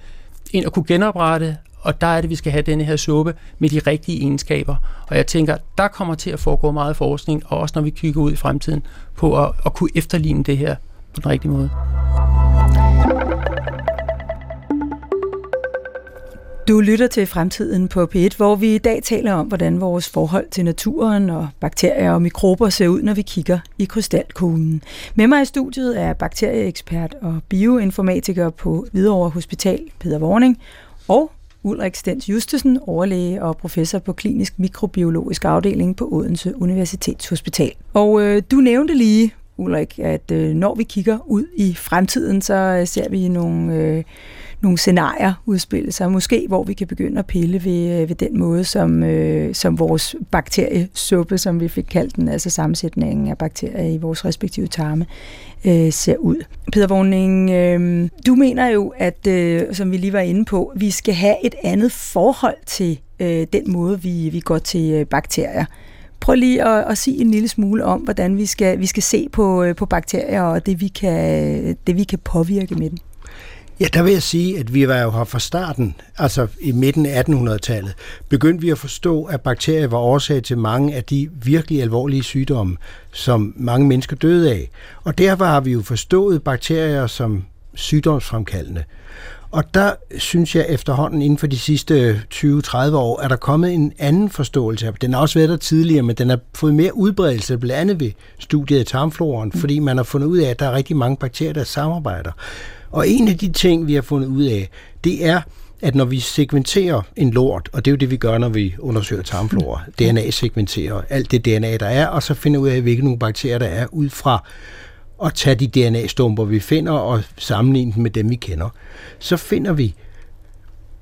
ind og kunne genoprette, og der er det, vi skal have denne her suppe med de rigtige egenskaber. Og jeg tænker, der kommer til at foregå meget forskning, og også når vi kigger ud i fremtiden, på at, at kunne efterligne det her på den rigtige måde. Du lytter til Fremtiden på P1, hvor vi i dag taler om, hvordan vores forhold til naturen og bakterier og mikrober ser ud, når vi kigger i krystalkuglen. Med mig i studiet er bakterieekspert og bioinformatiker på Hvidovre Hospital, Peter Vorning, og Ulrik Stens Justesen, overlæge og professor på klinisk mikrobiologisk afdeling på Odense Universitetshospital. Og øh, du nævnte lige, Ulrik, at øh, når vi kigger ud i fremtiden, så øh, ser vi nogle... Øh, nogle scenarier udspille sig, måske hvor vi kan begynde at pille ved, øh, ved den måde, som, øh, som vores bakteriesuppe, som vi fik kaldt den, altså sammensætningen af bakterier i vores respektive tarme, øh, ser ud. Peter Vågning, øh, du mener jo, at, øh, som vi lige var inde på, vi skal have et andet forhold til øh, den måde, vi, vi går til øh, bakterier. Prøv lige at, at sige en lille smule om, hvordan vi skal, vi skal se på, øh, på bakterier og det vi, kan, det, vi kan påvirke med dem. Ja, der vil jeg sige, at vi var jo her fra starten, altså i midten af 1800-tallet, begyndte vi at forstå, at bakterier var årsag til mange af de virkelig alvorlige sygdomme, som mange mennesker døde af. Og derfor har vi jo forstået bakterier som sygdomsfremkaldende. Og der synes jeg efterhånden inden for de sidste 20-30 år, er der kommet en anden forståelse. Den har også været der tidligere, men den har fået mere udbredelse, blandt andet ved studiet af tarmfloren, fordi man har fundet ud af, at der er rigtig mange bakterier, der samarbejder. Og en af de ting, vi har fundet ud af, det er, at når vi segmenterer en lort, og det er jo det, vi gør, når vi undersøger tarmflora, DNA-segmenterer alt det DNA, der er, og så finder ud af, hvilke nogle bakterier der er, ud fra at tage de DNA-stumper, vi finder, og sammenligne dem med dem, vi kender. Så finder vi,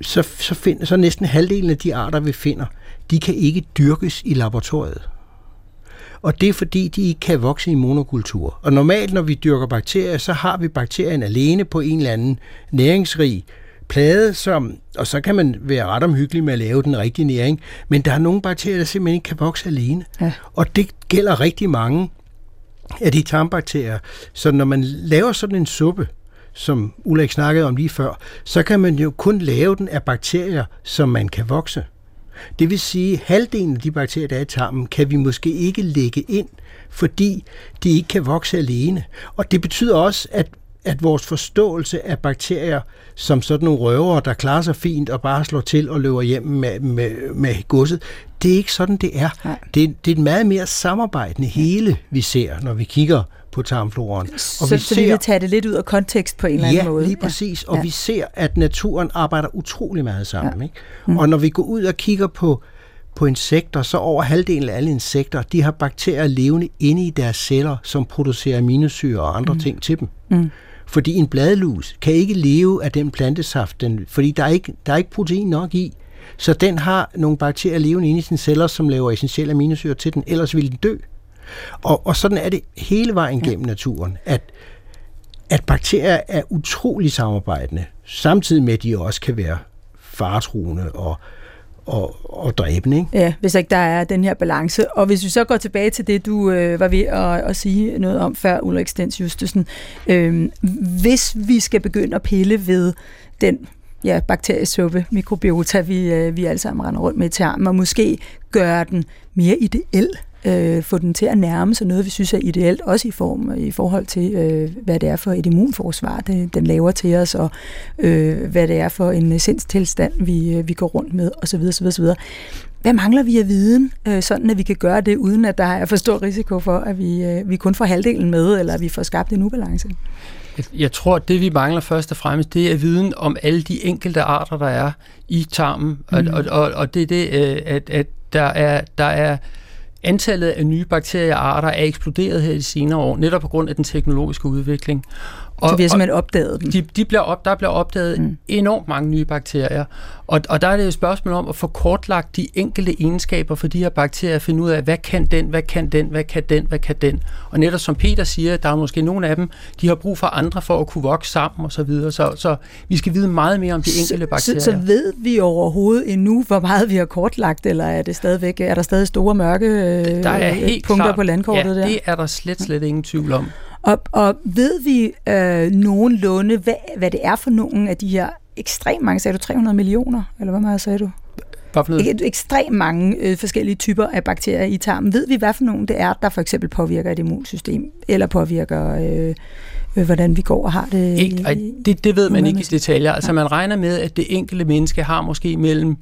så, så, find, så næsten halvdelen af de arter, vi finder, de kan ikke dyrkes i laboratoriet. Og det er fordi, de ikke kan vokse i monokultur. Og normalt, når vi dyrker bakterier, så har vi bakterien alene på en eller anden næringsrig plade, som, og så kan man være ret omhyggelig med at lave den rigtige næring, men der er nogle bakterier, der simpelthen ikke kan vokse alene. Ja. Og det gælder rigtig mange af de tarmbakterier. Så når man laver sådan en suppe, som Ulrik snakkede om lige før, så kan man jo kun lave den af bakterier, som man kan vokse. Det vil sige, at halvdelen af de bakterier, der er i tarmen, kan vi måske ikke lægge ind, fordi de ikke kan vokse alene. Og det betyder også, at at vores forståelse af bakterier som sådan nogle røvere, der klarer sig fint og bare slår til og løber hjem med, med, med godset, det er ikke sådan, det er. Det, det er et meget mere samarbejdende hele, vi ser, når vi kigger på tarmfloren. Og så, vi så ser, vi vil tage det lidt ud af kontekst på en eller anden ja, måde. Ja, lige præcis. Og ja. vi ser, at naturen arbejder utrolig meget sammen. Ja. Ikke? Mm. Og når vi går ud og kigger på, på insekter, så over halvdelen af alle insekter, de har bakterier levende inde i deres celler, som producerer aminosyre og andre mm. ting til dem. Mm. Fordi en bladlus kan ikke leve af den plantesaft, den, fordi der er, ikke, der er ikke protein nok i. Så den har nogle bakterier levende inde i sine celler, som laver essentielle aminosyre til den, ellers vil den dø. Og, og sådan er det hele vejen gennem naturen, at, at bakterier er utrolig samarbejdende, samtidig med, at de også kan være faretruende og, og, og dræbende. Ikke? Ja, hvis ikke der er den her balance. Og hvis vi så går tilbage til det, du øh, var ved at, at sige noget om før, Ulrik Stens Justesen. Øh, hvis vi skal begynde at pille ved den ja, bakteriesuppe, mikrobiota, vi, øh, vi alle sammen render rundt med i tarmen, og måske gøre den mere ideel, øh, få den til at nærme sig noget, vi synes er ideelt, også i form i forhold til, øh, hvad det er for et immunforsvar, det, den laver til os, og øh, hvad det er for en sindstilstand, vi, øh, vi går rundt med, osv. osv., osv. Hvad mangler vi af viden, øh, sådan at vi kan gøre det, uden at der er for stor risiko for, at vi, øh, vi kun får halvdelen med, eller at vi får skabt en ubalance? Jeg, tror, det vi mangler først og fremmest, det er viden om alle de enkelte arter, der er i tarmen. Mm. Og, og, og, og det er det, øh, at, at der er, der er antallet af nye bakteriearter er eksploderet her i de senere år, netop på grund af den teknologiske udvikling. Og, så vi har simpelthen opdaget dem? De, de bliver op, der bliver opdaget mm. enormt mange nye bakterier, og, og der er det et spørgsmål om at få kortlagt de enkelte egenskaber for de her bakterier, finde ud af, hvad kan den, hvad kan den, hvad kan den, hvad kan den. Og netop som Peter siger, der er måske nogle af dem, de har brug for andre for at kunne vokse sammen og så videre. Så, så vi skal vide meget mere om de enkelte bakterier. Så, så ved vi overhovedet endnu, hvor meget vi har kortlagt, eller er, det stadigvæk, er der stadig store mørke øh, der er helt punkter klart, på landkortet ja, der? det er der slet, slet ingen tvivl om. Og, og ved vi øh, nogenlunde, hvad, hvad det er for nogle af de her ekstremt mange, sagde du 300 millioner, eller hvad meget sagde du? Et, ekstremt mange øh, forskellige typer af bakterier i tarmen. Ved vi, hvad for nogle det er, der for eksempel påvirker et immunsystem, eller påvirker, øh, øh, hvordan vi går og har det? Ikke, ej, det, det ved man ikke i detaljer. Altså man regner med, at det enkelte menneske har måske mellem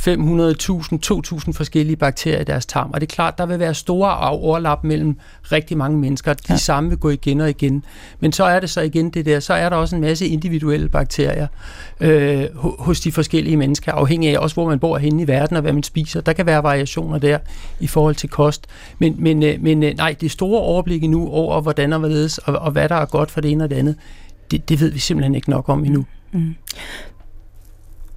500.000, 2.000 forskellige bakterier i deres tarm. Og det er klart, der vil være store overlap mellem rigtig mange mennesker. De ja. samme vil gå igen og igen. Men så er det så igen det der, så er der også en masse individuelle bakterier øh, hos de forskellige mennesker, afhængig af også, hvor man bor henne i verden og hvad man spiser. Der kan være variationer der i forhold til kost. Men, men, øh, men øh, nej, det store overblik nu over, hvordan og hvorledes, og, og hvad der er godt for det ene og det andet, det, det ved vi simpelthen ikke nok om endnu. Mm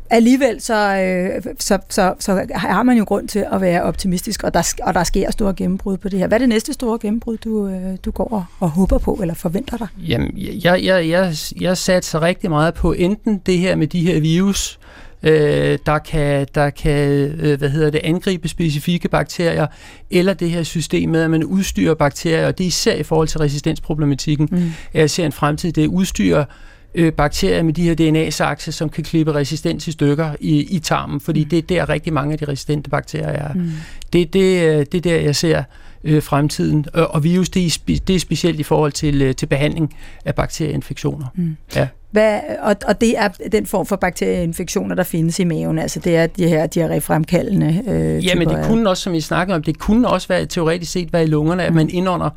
alligevel så, øh, så, så, så har man jo grund til at være optimistisk, og der, og der sker store gennembrud på det her. Hvad er det næste store gennembrud, du, øh, du går og, og håber på, eller forventer dig? Jamen, jeg, jeg, jeg, jeg satser rigtig meget på enten det her med de her virus, øh, der kan, der kan øh, hvad hedder det, angribe specifikke bakterier, eller det her system med, at man udstyrer bakterier, og det er især i forhold til resistensproblematikken. Mm. Jeg ser en fremtid, det udstyrer øh, bakterier med de her DNA-sakse, som kan klippe resistens i stykker i, i tarmen, fordi mm. det er der rigtig mange af de resistente bakterier er. Mm. Det, det, øh, det er der, jeg ser øh, fremtiden. Og, virus, det er, det er specielt i forhold til, øh, til behandling af bakterieinfektioner. Mm. Ja. Hvad, og, og det er den form for bakterieinfektioner, der findes i maven, altså det er de her diarréfremkaldende øh, Ja, men det kunne også, som vi snakkede om, det kunne også være teoretisk set være i lungerne, mm. at man indånder,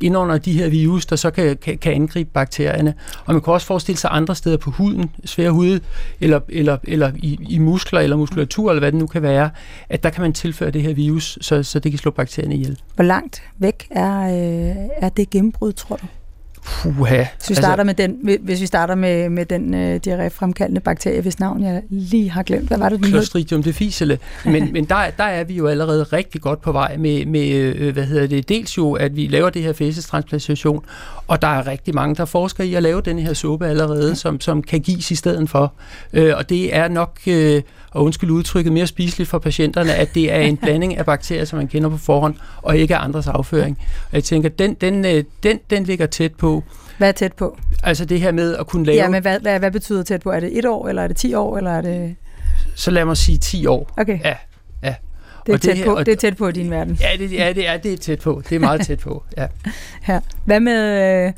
indånder de her virus, der så kan, kan, kan angribe bakterierne. Og man kan også forestille sig andre steder på huden, svære hud, eller, eller, eller i, i muskler eller muskulatur, eller hvad det nu kan være, at der kan man tilføre det her virus, så, så det kan slå bakterierne ihjel. Hvor langt væk er, øh, er det gennembrud, tror du? Puha. Hvis vi starter altså, med den, hvis vi starter med, med den øh, diarréfremkaldende bakterie, hvis navn jeg lige har glemt. Hvad var det, Clostridium difficile. Men, men der, der er vi jo allerede rigtig godt på vej med, med øh, hvad hedder det, dels jo, at vi laver det her fæsestransplantation, og der er rigtig mange, der forsker i at lave den her suppe allerede, ja. som, som kan gives i stedet for. Øh, og det er nok, øh, og undskyld udtrykket, mere spiseligt for patienterne, at det er en blanding af bakterier, som man kender på forhånd, og ikke af andres afføring. Og jeg tænker, den, den, øh, den, den ligger tæt på. Hvad er tæt på? Altså det her med at kunne lave... Ja, men hvad, hvad, hvad betyder tæt på? Er det et år, eller er det 10 år, eller er det... Så lad mig sige 10 år. Okay. Ja, ja. Det er, tæt det, på, det er tæt på i din verden. Ja, det, ja, det er, det er tæt på. Det er meget tæt på, ja. ja. Hvad med, øh,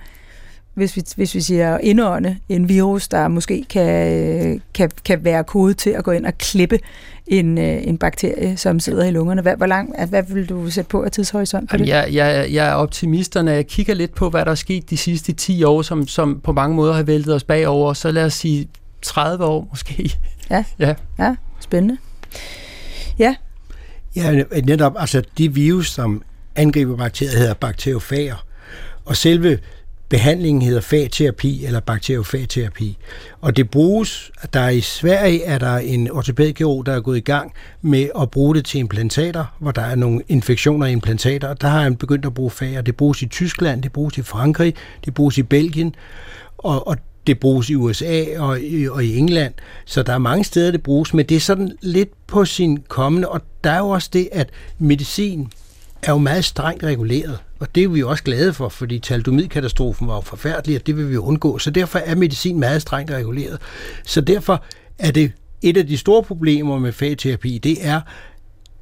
hvis vi, hvis vi siger indånde en virus, der måske kan, kan, kan være kode til at gå ind og klippe en, øh, en bakterie, som sidder i lungerne. Hvad, hvor lang, hvad vil du sætte på af tidshorisont på det? Jeg, jeg, jeg er optimist, når jeg kigger lidt på, hvad der er sket de sidste 10 år, som, som på mange måder har væltet os bagover. Så lad os sige 30 år måske. Ja, ja. ja spændende. Ja. Ja, netop, altså de virus, som angriber bakterier, hedder bakteriofager. Og selve behandlingen hedder fagterapi eller bakteriofagterapi. Og det bruges, der er i Sverige er der en ortopædkirurg, der er gået i gang med at bruge det til implantater, hvor der er nogle infektioner i implantater, og der har han begyndt at bruge fager. Det bruges i Tyskland, det bruges i Frankrig, det bruges i Belgien, og, og det bruges i USA og i, og i England, så der er mange steder, det bruges, men det er sådan lidt på sin kommende, og der er jo også det, at medicin er jo meget strengt reguleret. Og det er vi også glade for, fordi taldomidkatastrofen var jo forfærdelig, og det vil vi undgå. Så derfor er medicin meget strengt reguleret. Så derfor er det et af de store problemer med fagterapi, det er,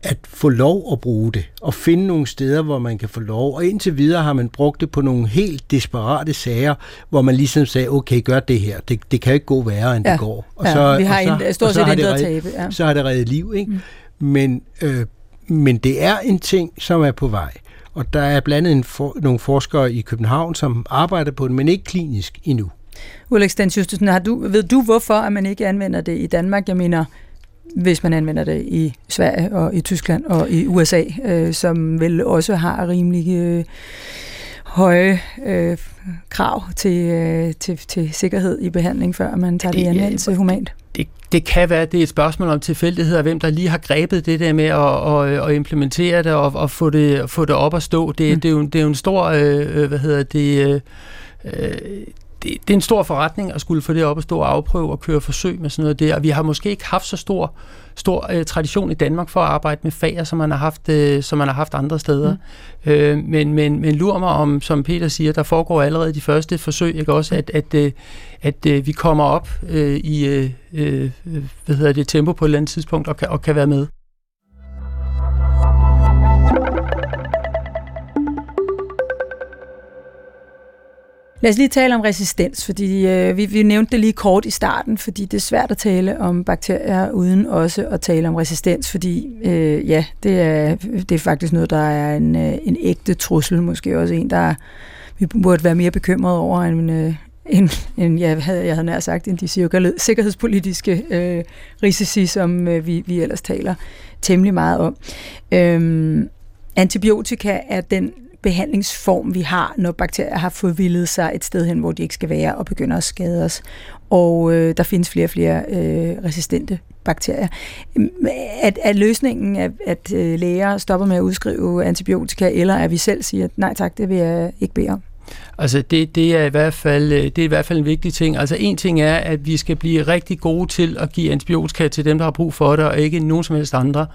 at få lov at bruge det, og finde nogle steder, hvor man kan få lov. Og indtil videre har man brugt det på nogle helt desperate sager, hvor man ligesom sagde, okay, gør det her. Det, det kan ikke gå værre, end ja. det går. Og så, ja, vi har og så, en, stort set intet at tabe. Ja. Så har det reddet liv, ikke? Mm. Men, øh, men det er en ting, som er på vej. Og der er blandt andet en for, nogle forskere i København, som arbejder på det, men ikke klinisk endnu. Ulrik Stens har du, ved du hvorfor, at man ikke anvender det i Danmark? Jeg mener, hvis man anvender det i Sverige og i Tyskland og i USA, øh, som vel også har rimelig øh, høje øh, krav til, øh, til, til sikkerhed i behandling, før man tager det, det i anvendelse humant. Det, det kan være, det er et spørgsmål om tilfældighed, hvem der lige har grebet det der med at, at, at implementere det og at få det, få det op at stå. Det, mm. det, er, jo, det er jo en stor, øh, øh hvad hedder det, øh, øh det, det er en stor forretning at skulle få det op at stå og afprøve og køre forsøg med sådan noget der. Og vi har måske ikke haft så stor, stor øh, tradition i Danmark for at arbejde med fager, som man har haft, øh, som man har haft andre steder. Mm. Øh, men, men, men lurer mig om, som Peter siger, der foregår allerede de første forsøg, ikke også, at, at, øh, at, at vi kommer op øh, i øh, øh, hvad hedder det, tempo på et eller andet tidspunkt og kan, og kan være med. Lad os lige tale om resistens, fordi øh, vi, vi nævnte det lige kort i starten, fordi det er svært at tale om bakterier uden også at tale om resistens, fordi øh, ja, det er, det er faktisk noget, der er en, øh, en ægte trussel, måske også en, der vi burde være mere bekymret over end, øh, end, end jeg, havde, jeg havde nær sagt, end de sikkerhedspolitiske øh, risici, som øh, vi, vi ellers taler temmelig meget om. Øhm, antibiotika er den behandlingsform, vi har, når bakterier har forvildet sig et sted hen, hvor de ikke skal være, og begynder at skade os. Og øh, der findes flere og flere øh, resistente bakterier. Øhm, at, at løsningen, at, at øh, læger stopper med at udskrive antibiotika, eller at vi selv siger, nej tak, det vil jeg ikke bede om? Altså det, det, er i hvert fald, øh, det er i hvert fald en vigtig ting. Altså en ting er, at vi skal blive rigtig gode til at give antibiotika til dem, der har brug for det, og ikke nogen som helst andre.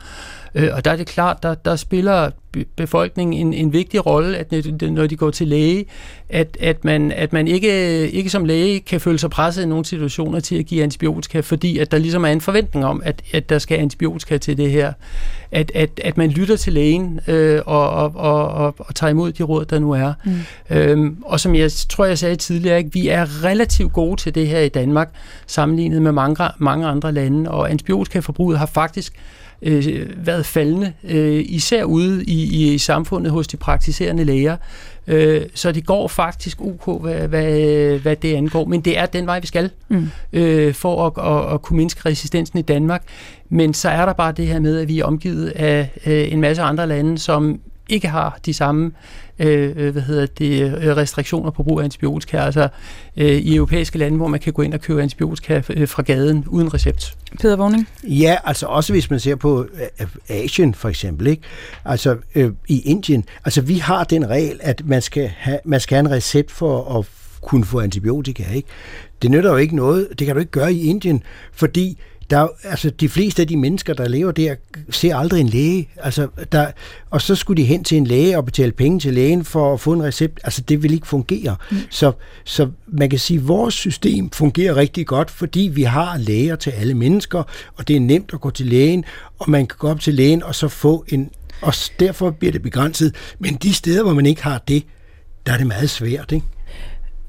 Øh, og der er det klart, der, der spiller befolkningen en, en vigtig rolle, at når de går til læge, at, at man, at man ikke, ikke som læge kan føle sig presset i nogle situationer til at give antibiotika, fordi at der ligesom er en forventning om, at, at der skal antibiotika til det her. At, at, at man lytter til lægen øh, og, og, og, og, og tager imod de råd, der nu er. Mm. Øhm, og som jeg tror, jeg sagde tidligere, ikke, vi er relativt gode til det her i Danmark, sammenlignet med mange, mange andre lande, og antibiotikaforbruget har faktisk øh, været faldende, øh, især ude i, i samfundet hos de praktiserende læger. Øh, så det går faktisk ok, hvad, hvad, hvad det angår. Men det er den vej, vi skal, mm. øh, for at, at, at kunne mindske resistensen i Danmark. Men så er der bare det her med, at vi er omgivet af øh, en masse andre lande, som ikke har de samme øh, øh, hvad hedder det, øh, restriktioner på brug af antibiotika, altså øh, i europæiske lande, hvor man kan gå ind og købe antibiotika øh, fra gaden uden recept. Peter Vågning? Ja, altså også hvis man ser på Asien for eksempel, ikke? altså øh, i Indien, altså vi har den regel, at man skal have, man skal have en recept for at kunne få antibiotika, ikke? Det nytter jo ikke noget, det kan du ikke gøre i Indien, fordi der, altså, de fleste af de mennesker, der lever der, ser aldrig en læge. Altså, der, og så skulle de hen til en læge og betale penge til lægen for at få en recept. Altså, det vil ikke fungere. Mm. Så, så man kan sige, at vores system fungerer rigtig godt, fordi vi har læger til alle mennesker, og det er nemt at gå til lægen, og man kan gå op til lægen og så få en... Og derfor bliver det begrænset. Men de steder, hvor man ikke har det, der er det meget svært, ikke?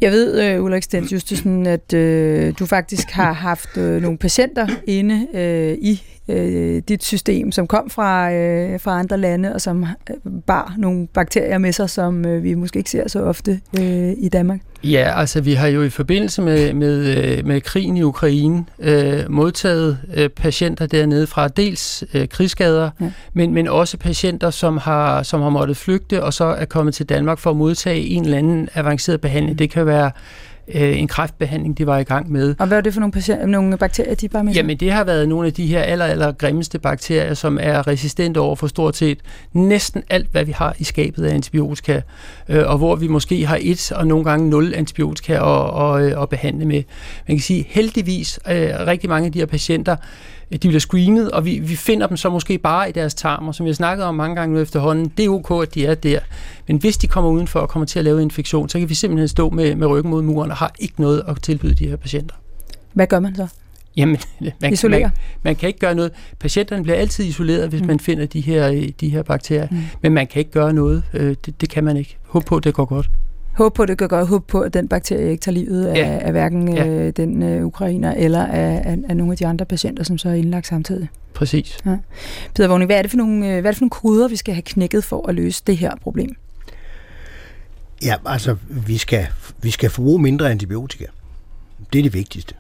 Jeg ved, øh, Ulrik Stens Justesen, at øh, du faktisk har haft øh, nogle patienter inde øh, i uh, dit system, som kom fra, uh, fra andre lande, og som bar nogle bakterier med sig, som uh, vi måske ikke ser så ofte uh, i Danmark. Ja, altså vi har jo i forbindelse med, med, øh, med krigen i Ukraine øh, modtaget øh, patienter dernede fra dels øh, krigsskader, ja. men, men også patienter, som har, som har måttet flygte og så er kommet til Danmark for at modtage en eller anden avanceret behandling. Mm. Det kan være øh, en kræftbehandling, de var i gang med. Og hvad er det for nogle, patienter, nogle bakterier, de bare med? Jamen, det har været nogle af de her aller, aller grimmeste bakterier, som er resistente over for stort set næsten alt, hvad vi har i skabet af antibiotika, øh, og hvor vi måske har et og nogle gange nul antibiotika at, at, at, at behandle med. Man kan sige, heldigvis, øh, rigtig mange af de her patienter, de bliver screenet, og vi, vi finder dem så måske bare i deres tarmer, som jeg snakket om mange gange nu efterhånden. Det er ok, at de er der. Men hvis de kommer udenfor og kommer til at lave infektion, så kan vi simpelthen stå med, med ryggen mod muren og har ikke noget at tilbyde de her patienter. Hvad gør man så? Jamen, man, man, man kan ikke gøre noget. Patienterne bliver altid isoleret, hvis mm. man finder de her, de her bakterier, mm. men man kan ikke gøre noget. Øh, det, det kan man ikke. Håb på, at det går godt. Håb på, at det går godt. Håb på, at den bakterie ikke tager livet af, ja. af hverken ja. øh, den øh, ukrainer eller af, af, af nogle af de andre patienter, som så er indlagt samtidig. Præcis. Ja. Peter Vågning, hvad er, det for nogle, øh, hvad er det for nogle koder, vi skal have knækket for at løse det her problem? Ja, altså, vi skal, vi skal forbruge mindre antibiotika. Det er det vigtigste.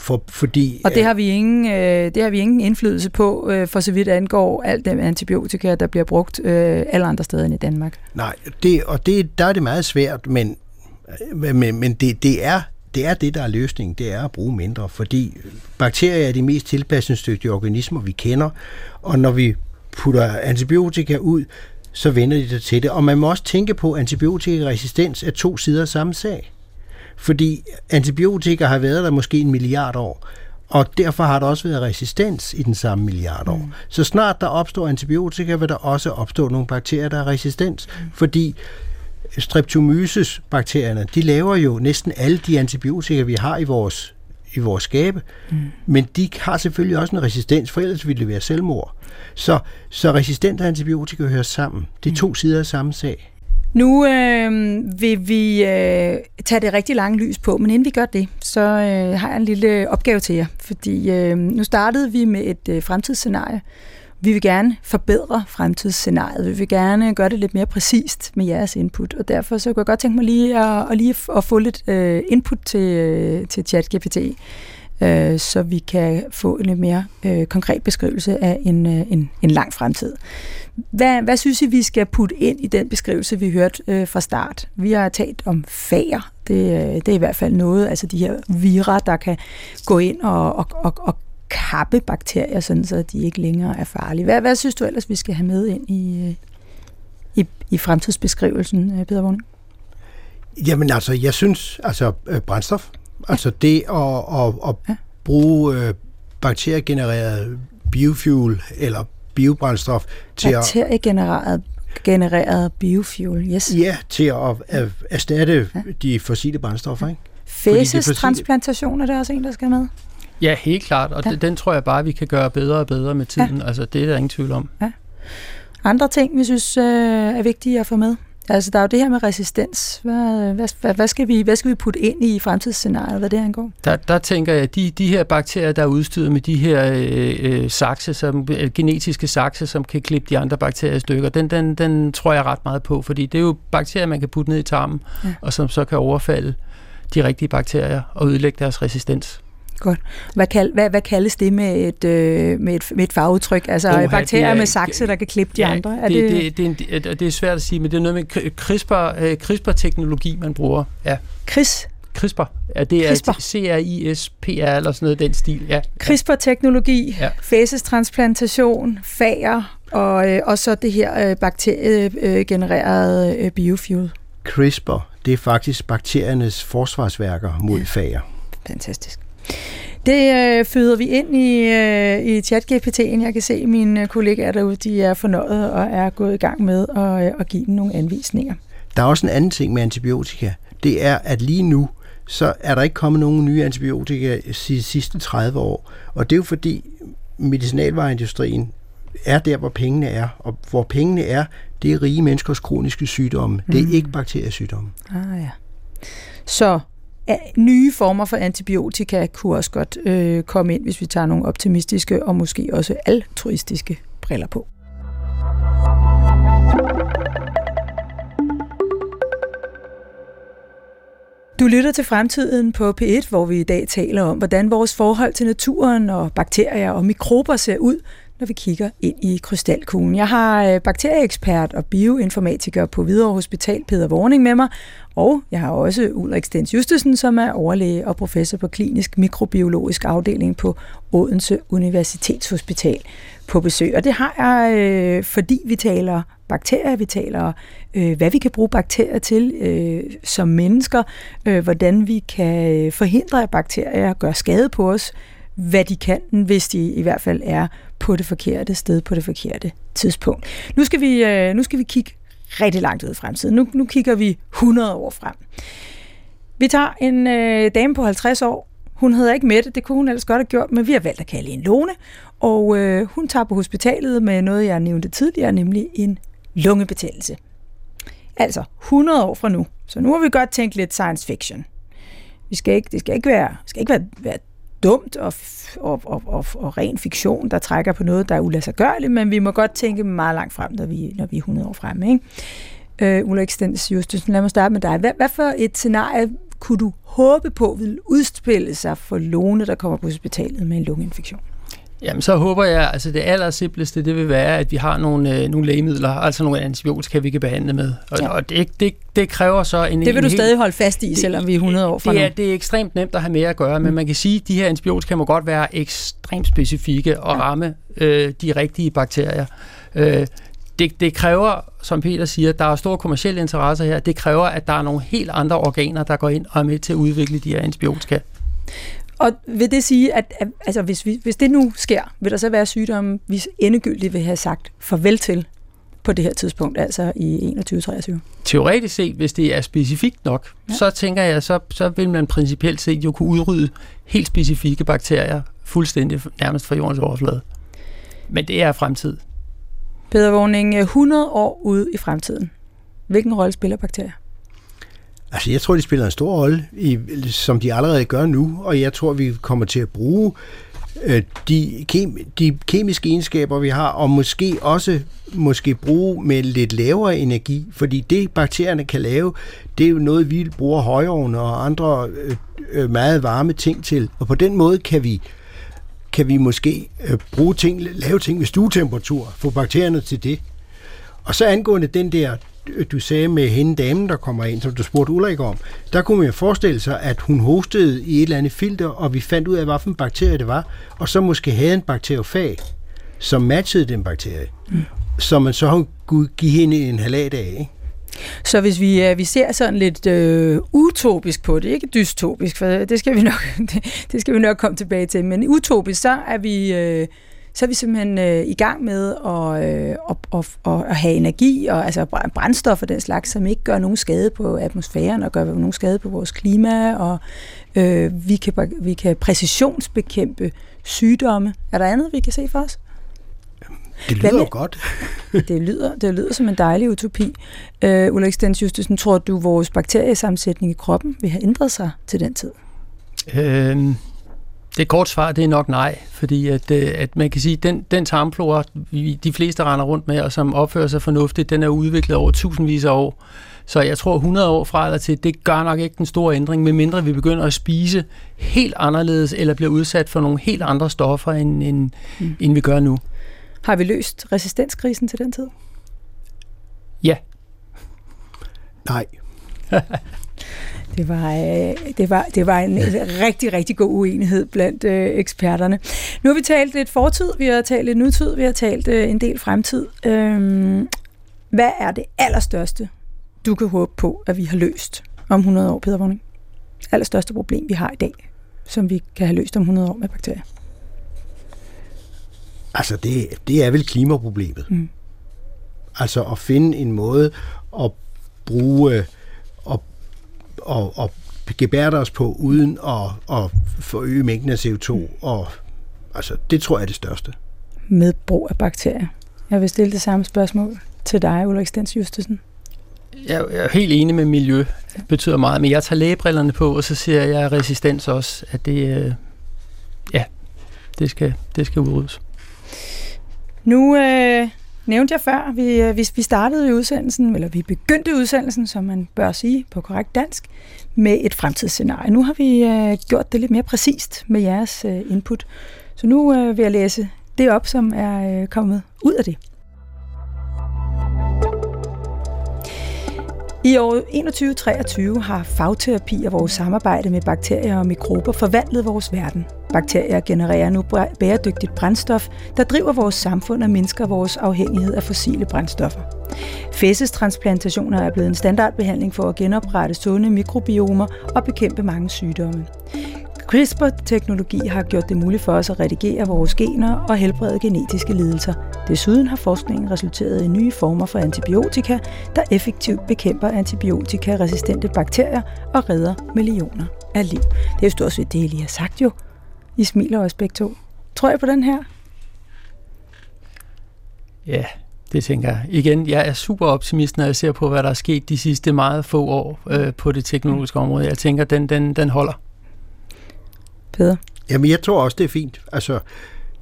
For, fordi, og det har, vi ingen, øh, det har vi ingen indflydelse på, øh, for så vidt angår alt den antibiotika, der bliver brugt øh, alle andre steder end i Danmark. Nej, det, og det, der er det meget svært, men, men, men det, det, er, det er det, der er løsningen, det er at bruge mindre, fordi bakterier er de mest tilpasningsdygtige organismer, vi kender, og når vi putter antibiotika ud, så vender de sig til det. Og man må også tænke på, at antibiotikaresistens er to sider af samme sag. Fordi antibiotika har været der måske en milliard år, og derfor har der også været resistens i den samme milliard år. Mm. Så snart der opstår antibiotika, vil der også opstå nogle bakterier, der er resistens, mm. fordi streptomyces-bakterierne, de laver jo næsten alle de antibiotika, vi har i vores i vores skabe, mm. men de har selvfølgelig også en resistens, for ellers ville det være selvmord. Så, så resistent antibiotika hører sammen. Det er to mm. sider af samme sag. Nu øh, vil vi øh, tage det rigtig lange lys på, men inden vi gør det, så øh, har jeg en lille opgave til jer. Fordi øh, nu startede vi med et øh, fremtidsscenarie. Vi vil gerne forbedre fremtidsscenariet. Vi vil gerne gøre det lidt mere præcist med jeres input. Og derfor så kunne jeg godt tænke mig lige at, at, lige at få lidt øh, input til, øh, til ChatGPT øh, så vi kan få en lidt mere øh, konkret beskrivelse af en, øh, en, en lang fremtid. Hvad, hvad synes I, vi skal putte ind i den beskrivelse, vi hørte øh, fra start? Vi har talt om fager. Det, øh, det er i hvert fald noget, altså de her virer, der kan gå ind og, og, og, og kappe bakterier, sådan så de ikke længere er farlige. Hvad, hvad synes du ellers, vi skal have med ind i, øh, i, i fremtidsbeskrivelsen, øh, Peter Vågning? Jamen altså, jeg synes, altså øh, brændstof, Altså det at, at, at ja. bruge øh, bakteriegenereret biofuel eller biobrændstof til Bakteriegenereret genereret biofuel, yes. Ja, til at, at erstatte ja. de fossile brændstoffer, ikke? Fæsestransplantation er det også en, der skal med? Ja, helt klart, og ja. den tror jeg bare, vi kan gøre bedre og bedre med tiden. Ja. Altså, det er der ingen tvivl om. Ja. Andre ting, vi synes øh, er vigtige at få med? Altså, der er jo det her med resistens. Hvad, hvad, hvad, skal, vi, hvad skal vi putte ind i fremtidsscenariet, hvad det angår? Der, der tænker jeg, at de, de her bakterier, der er udstyret med de her øh, øh, sakse, som, øh, genetiske sakse, som kan klippe de andre bakterier i stykker, den, den, den tror jeg ret meget på, fordi det er jo bakterier, man kan putte ned i tarmen, ja. og som så kan overfalde de rigtige bakterier og ødelægge deres resistens. Godt. Hvad, kald, hvad, hvad kaldes det med et, øh, med et, med et fagudtryk? Altså Oha, bakterier er, med sakse, der kan klippe de ja, andre? Er det, det, det, det, det, det er svært at sige, men det er noget med CRISPR, øh, CRISPR-teknologi, man bruger. Ja. CRIS? CRISPR. Ja, det er C-R-I-S-P-R eller sådan noget den stil. Ja. CRISPR-teknologi, ja. fæsestransplantation, fager og, øh, og så det her øh, bakteriegenererede øh, biofuel. CRISPR, det er faktisk bakteriernes forsvarsværker mod ja. fager. Fantastisk. Det øh, føder vi ind i, øh, i chat-GPT'en. Jeg kan se, at mine kollegaer derude de er fornøjet og er gået i gang med at, øh, at give dem nogle anvisninger. Der er også en anden ting med antibiotika. Det er, at lige nu, så er der ikke kommet nogen nye antibiotika de sidste 30 år. Og det er jo fordi medicinalvareindustrien er der, hvor pengene er. Og hvor pengene er, det er rige menneskers kroniske sygdomme. Mm. Det er mm. ikke bakteriesygdomme. Ah ja. Så nye former for antibiotika kunne også godt øh, komme ind, hvis vi tager nogle optimistiske og måske også altruistiske briller på. Du lytter til Fremtiden på P1, hvor vi i dag taler om, hvordan vores forhold til naturen og bakterier og mikrober ser ud, når vi kigger ind i krystalkuglen. Jeg har øh, bakterieekspert og bioinformatiker på Hvidovre Hospital, Peter Vorning, med mig, og jeg har også Ulrik Stens Justesen, som er overlæge og professor på klinisk mikrobiologisk afdeling på Odense Universitetshospital på besøg. Og det har jeg, øh, fordi vi taler bakterier, vi taler, øh, hvad vi kan bruge bakterier til øh, som mennesker, øh, hvordan vi kan øh, forhindre, at bakterier gør skade på os, hvad de kan, hvis de i hvert fald er på det forkerte sted på det forkerte tidspunkt. Nu skal vi, øh, nu skal vi kigge rigtig langt ud i fremtiden. Nu, nu kigger vi 100 år frem. Vi tager en øh, dame på 50 år. Hun hedder ikke Mette, det kunne hun ellers godt have gjort, men vi har valgt at kalde hende Lone. Og øh, hun tager på hospitalet med noget, jeg nævnte tidligere, nemlig en lungebetændelse. Altså 100 år fra nu. Så nu har vi godt tænkt lidt science fiction. Vi skal ikke, det skal ikke være, skal ikke være, være dumt og, og, og, og, og ren fiktion, der trækker på noget, der er ulassergørligt, men vi må godt tænke meget langt frem, når vi, når vi er 100 år frem. Ikke? Øh, Ulrik Stens Justusen, lad mig starte med dig. Hvad, hvad for et scenarie kunne du håbe på vil udspille sig for Lone, der kommer på hospitalet med en lungeinfektion? Jamen, så håber jeg, altså det aller simpleste, det vil være, at vi har nogle, øh, nogle lægemidler, altså nogle antibiotika, vi kan behandle med. Og, ja. og det, det, det kræver så en... Det vil en du helt, stadig holde fast i, det, selvom vi er 100 år fra det nu. er, det er ekstremt nemt at have med at gøre, mm. men man kan sige, at de her antibiotika må godt være ekstremt specifikke og ja. ramme øh, de rigtige bakterier. Øh, det, det kræver, som Peter siger, der er store kommersielle interesser her, det kræver, at der er nogle helt andre organer, der går ind og er med til at udvikle de her antibiotika. Og vil det sige, at, at altså, hvis, vi, hvis det nu sker, vil der så være sygdomme, vi endegyldigt vil have sagt farvel til på det her tidspunkt, altså i 21-23? Teoretisk set, hvis det er specifikt nok, ja. så tænker jeg, så, så vil man principielt set jo kunne udrydde helt specifikke bakterier fuldstændig nærmest fra jordens overflade. Men det er fremtid. Peder Vågning, 100 år ude i fremtiden. Hvilken rolle spiller bakterier? Altså, jeg tror, de spiller en stor rolle, i, som de allerede gør nu, og jeg tror, vi kommer til at bruge øh, de, kem, de kemiske egenskaber, vi har, og måske også måske bruge med lidt lavere energi, fordi det, bakterierne kan lave, det er jo noget, vi bruger højovne og andre øh, øh, meget varme ting til, og på den måde kan vi kan vi måske øh, bruge ting, lave ting ved stuetemperatur, få bakterierne til det. Og så angående den der du sagde med hende damen, der kommer ind, som du spurgte Ulrik om, der kunne man jo forestille sig, at hun hostede i et eller andet filter, og vi fandt ud af, hvilken bakterie det var, og så måske havde en bakteriofag, som matchede den bakterie, mm. som man så kunne give hende en halvdag af. Ikke? Så hvis vi, uh, vi ser sådan lidt uh, utopisk på det, ikke dystopisk, for det skal vi nok, det, det skal vi nok komme tilbage til, men utopisk, så er vi... Uh, så er vi simpelthen øh, i gang med at, øh, at, at, at have energi og altså brændstof og den slags, som ikke gør nogen skade på atmosfæren og gør nogen skade på vores klima, og øh, vi, kan, vi kan præcisionsbekæmpe sygdomme. Er der andet, vi kan se for os? Det lyder jo godt. det, lyder, det lyder som en dejlig utopi. Øh, Ulrik Stens Justusen, tror du, vores bakteriesammensætning i kroppen vil have ændret sig til den tid? Øhm, det kort svar, det er nok nej, fordi at, øh, at man kan sige, at den, den tarmflora, de fleste render rundt med, og som opfører sig fornuftigt, den er udviklet over tusindvis af år. Så jeg tror 100 år fra eller til, det gør nok ikke den store ændring, medmindre vi begynder at spise helt anderledes, eller bliver udsat for nogle helt andre stoffer, end, end, mm. end vi gør nu. Har vi løst resistenskrisen til den tid? Ja. Nej. Det var, øh, det var, det var en rigtig, rigtig god uenighed blandt øh, eksperterne. Nu har vi talt lidt fortid, vi har talt lidt nutid, vi har talt øh, en del fremtid. Øhm, hvad er det allerstørste, du kan håbe på, at vi har løst om 100 år, Peter Vågning? Allerstørste problem, vi har i dag, som vi kan have løst om 100 år med bakterier? Altså, det, det er vel klimaproblemet. Mm. Altså at finde en måde at bruge og, og gebærde os på, uden at, at forøge mængden af CO2. Mm. Og, altså, det tror jeg er det største. Med brug af bakterier. Jeg vil stille det samme spørgsmål til dig, Ulrik Stens Justesen. Jeg er helt enig med miljø. Det betyder meget, men jeg tager lægebrillerne på, og så ser jeg resistens også, at det, øh, ja, det skal, det skal udryddes. Nu øh, nævnte jeg før, vi, øh, vi, vi startede i udsendelsen, eller vi begyndte udsendelsen, som man bør sige på korrekt dansk, med et fremtidsscenarie. Nu har vi øh, gjort det lidt mere præcist med jeres øh, input. Så nu øh, vil jeg læse det op, som er øh, kommet ud af det. I år 2123 har fagterapi og vores samarbejde med bakterier og mikrober forvandlet vores verden. Bakterier genererer nu bæredygtigt brændstof, der driver vores samfund og mindsker vores afhængighed af fossile brændstoffer. Fæsestransplantationer er blevet en standardbehandling for at genoprette sunde mikrobiomer og bekæmpe mange sygdomme. CRISPR-teknologi har gjort det muligt for os at redigere vores gener og helbrede genetiske lidelser. Desuden har forskningen resulteret i nye former for antibiotika, der effektivt bekæmper antibiotikaresistente bakterier og redder millioner af liv. Det er jo stort set det, I lige har sagt jo. I smiler også begge to. Tror jeg på den her? Ja, det tænker jeg. Igen, jeg er super optimist, når jeg ser på, hvad der er sket de sidste meget få år øh, på det teknologiske område. Jeg tænker, den, den, den holder. Peder? Jamen, jeg tror også, det er fint. Altså,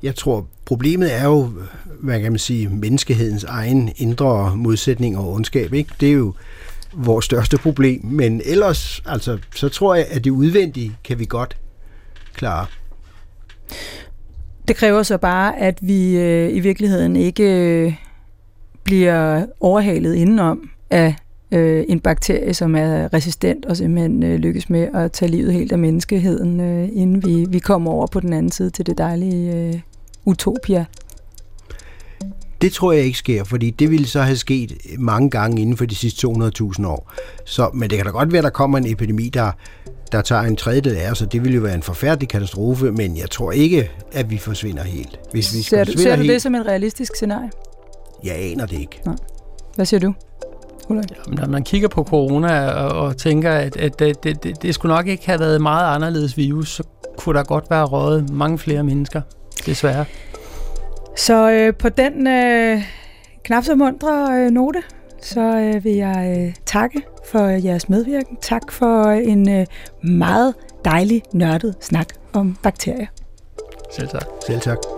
jeg tror, problemet er jo, hvad kan man sige, menneskehedens egen indre modsætning og ondskab. Ikke? Det er jo vores største problem. Men ellers, altså, så tror jeg, at det udvendige kan vi godt klare. Det kræver så bare, at vi øh, i virkeligheden ikke øh, bliver overhalet indenom af øh, en bakterie, som er resistent og simpelthen øh, lykkes med at tage livet helt af menneskeheden, øh, inden vi, vi kommer over på den anden side til det dejlige øh, utopia. Det tror jeg ikke sker, fordi det ville så have sket mange gange inden for de sidste 200.000 år. Så, men det kan da godt være, at der kommer en epidemi, der, der tager en tredjedel af os, og det ville jo være en forfærdelig katastrofe, men jeg tror ikke, at vi forsvinder helt. Hvis vi ser du, ser du helt, det som en realistisk scenarie? Jeg aner det ikke. Nej. Hvad siger du? Jamen, når man kigger på corona og, og tænker, at, at det, det, det, det skulle nok ikke have været meget anderledes virus, så kunne der godt være røget mange flere mennesker, desværre. Så øh, på den øh, knap så mundre øh, note, så øh, vil jeg øh, takke for jeres medvirken. Tak for en øh, meget dejlig, nørdet snak om bakterier. Selv tak. Selv tak.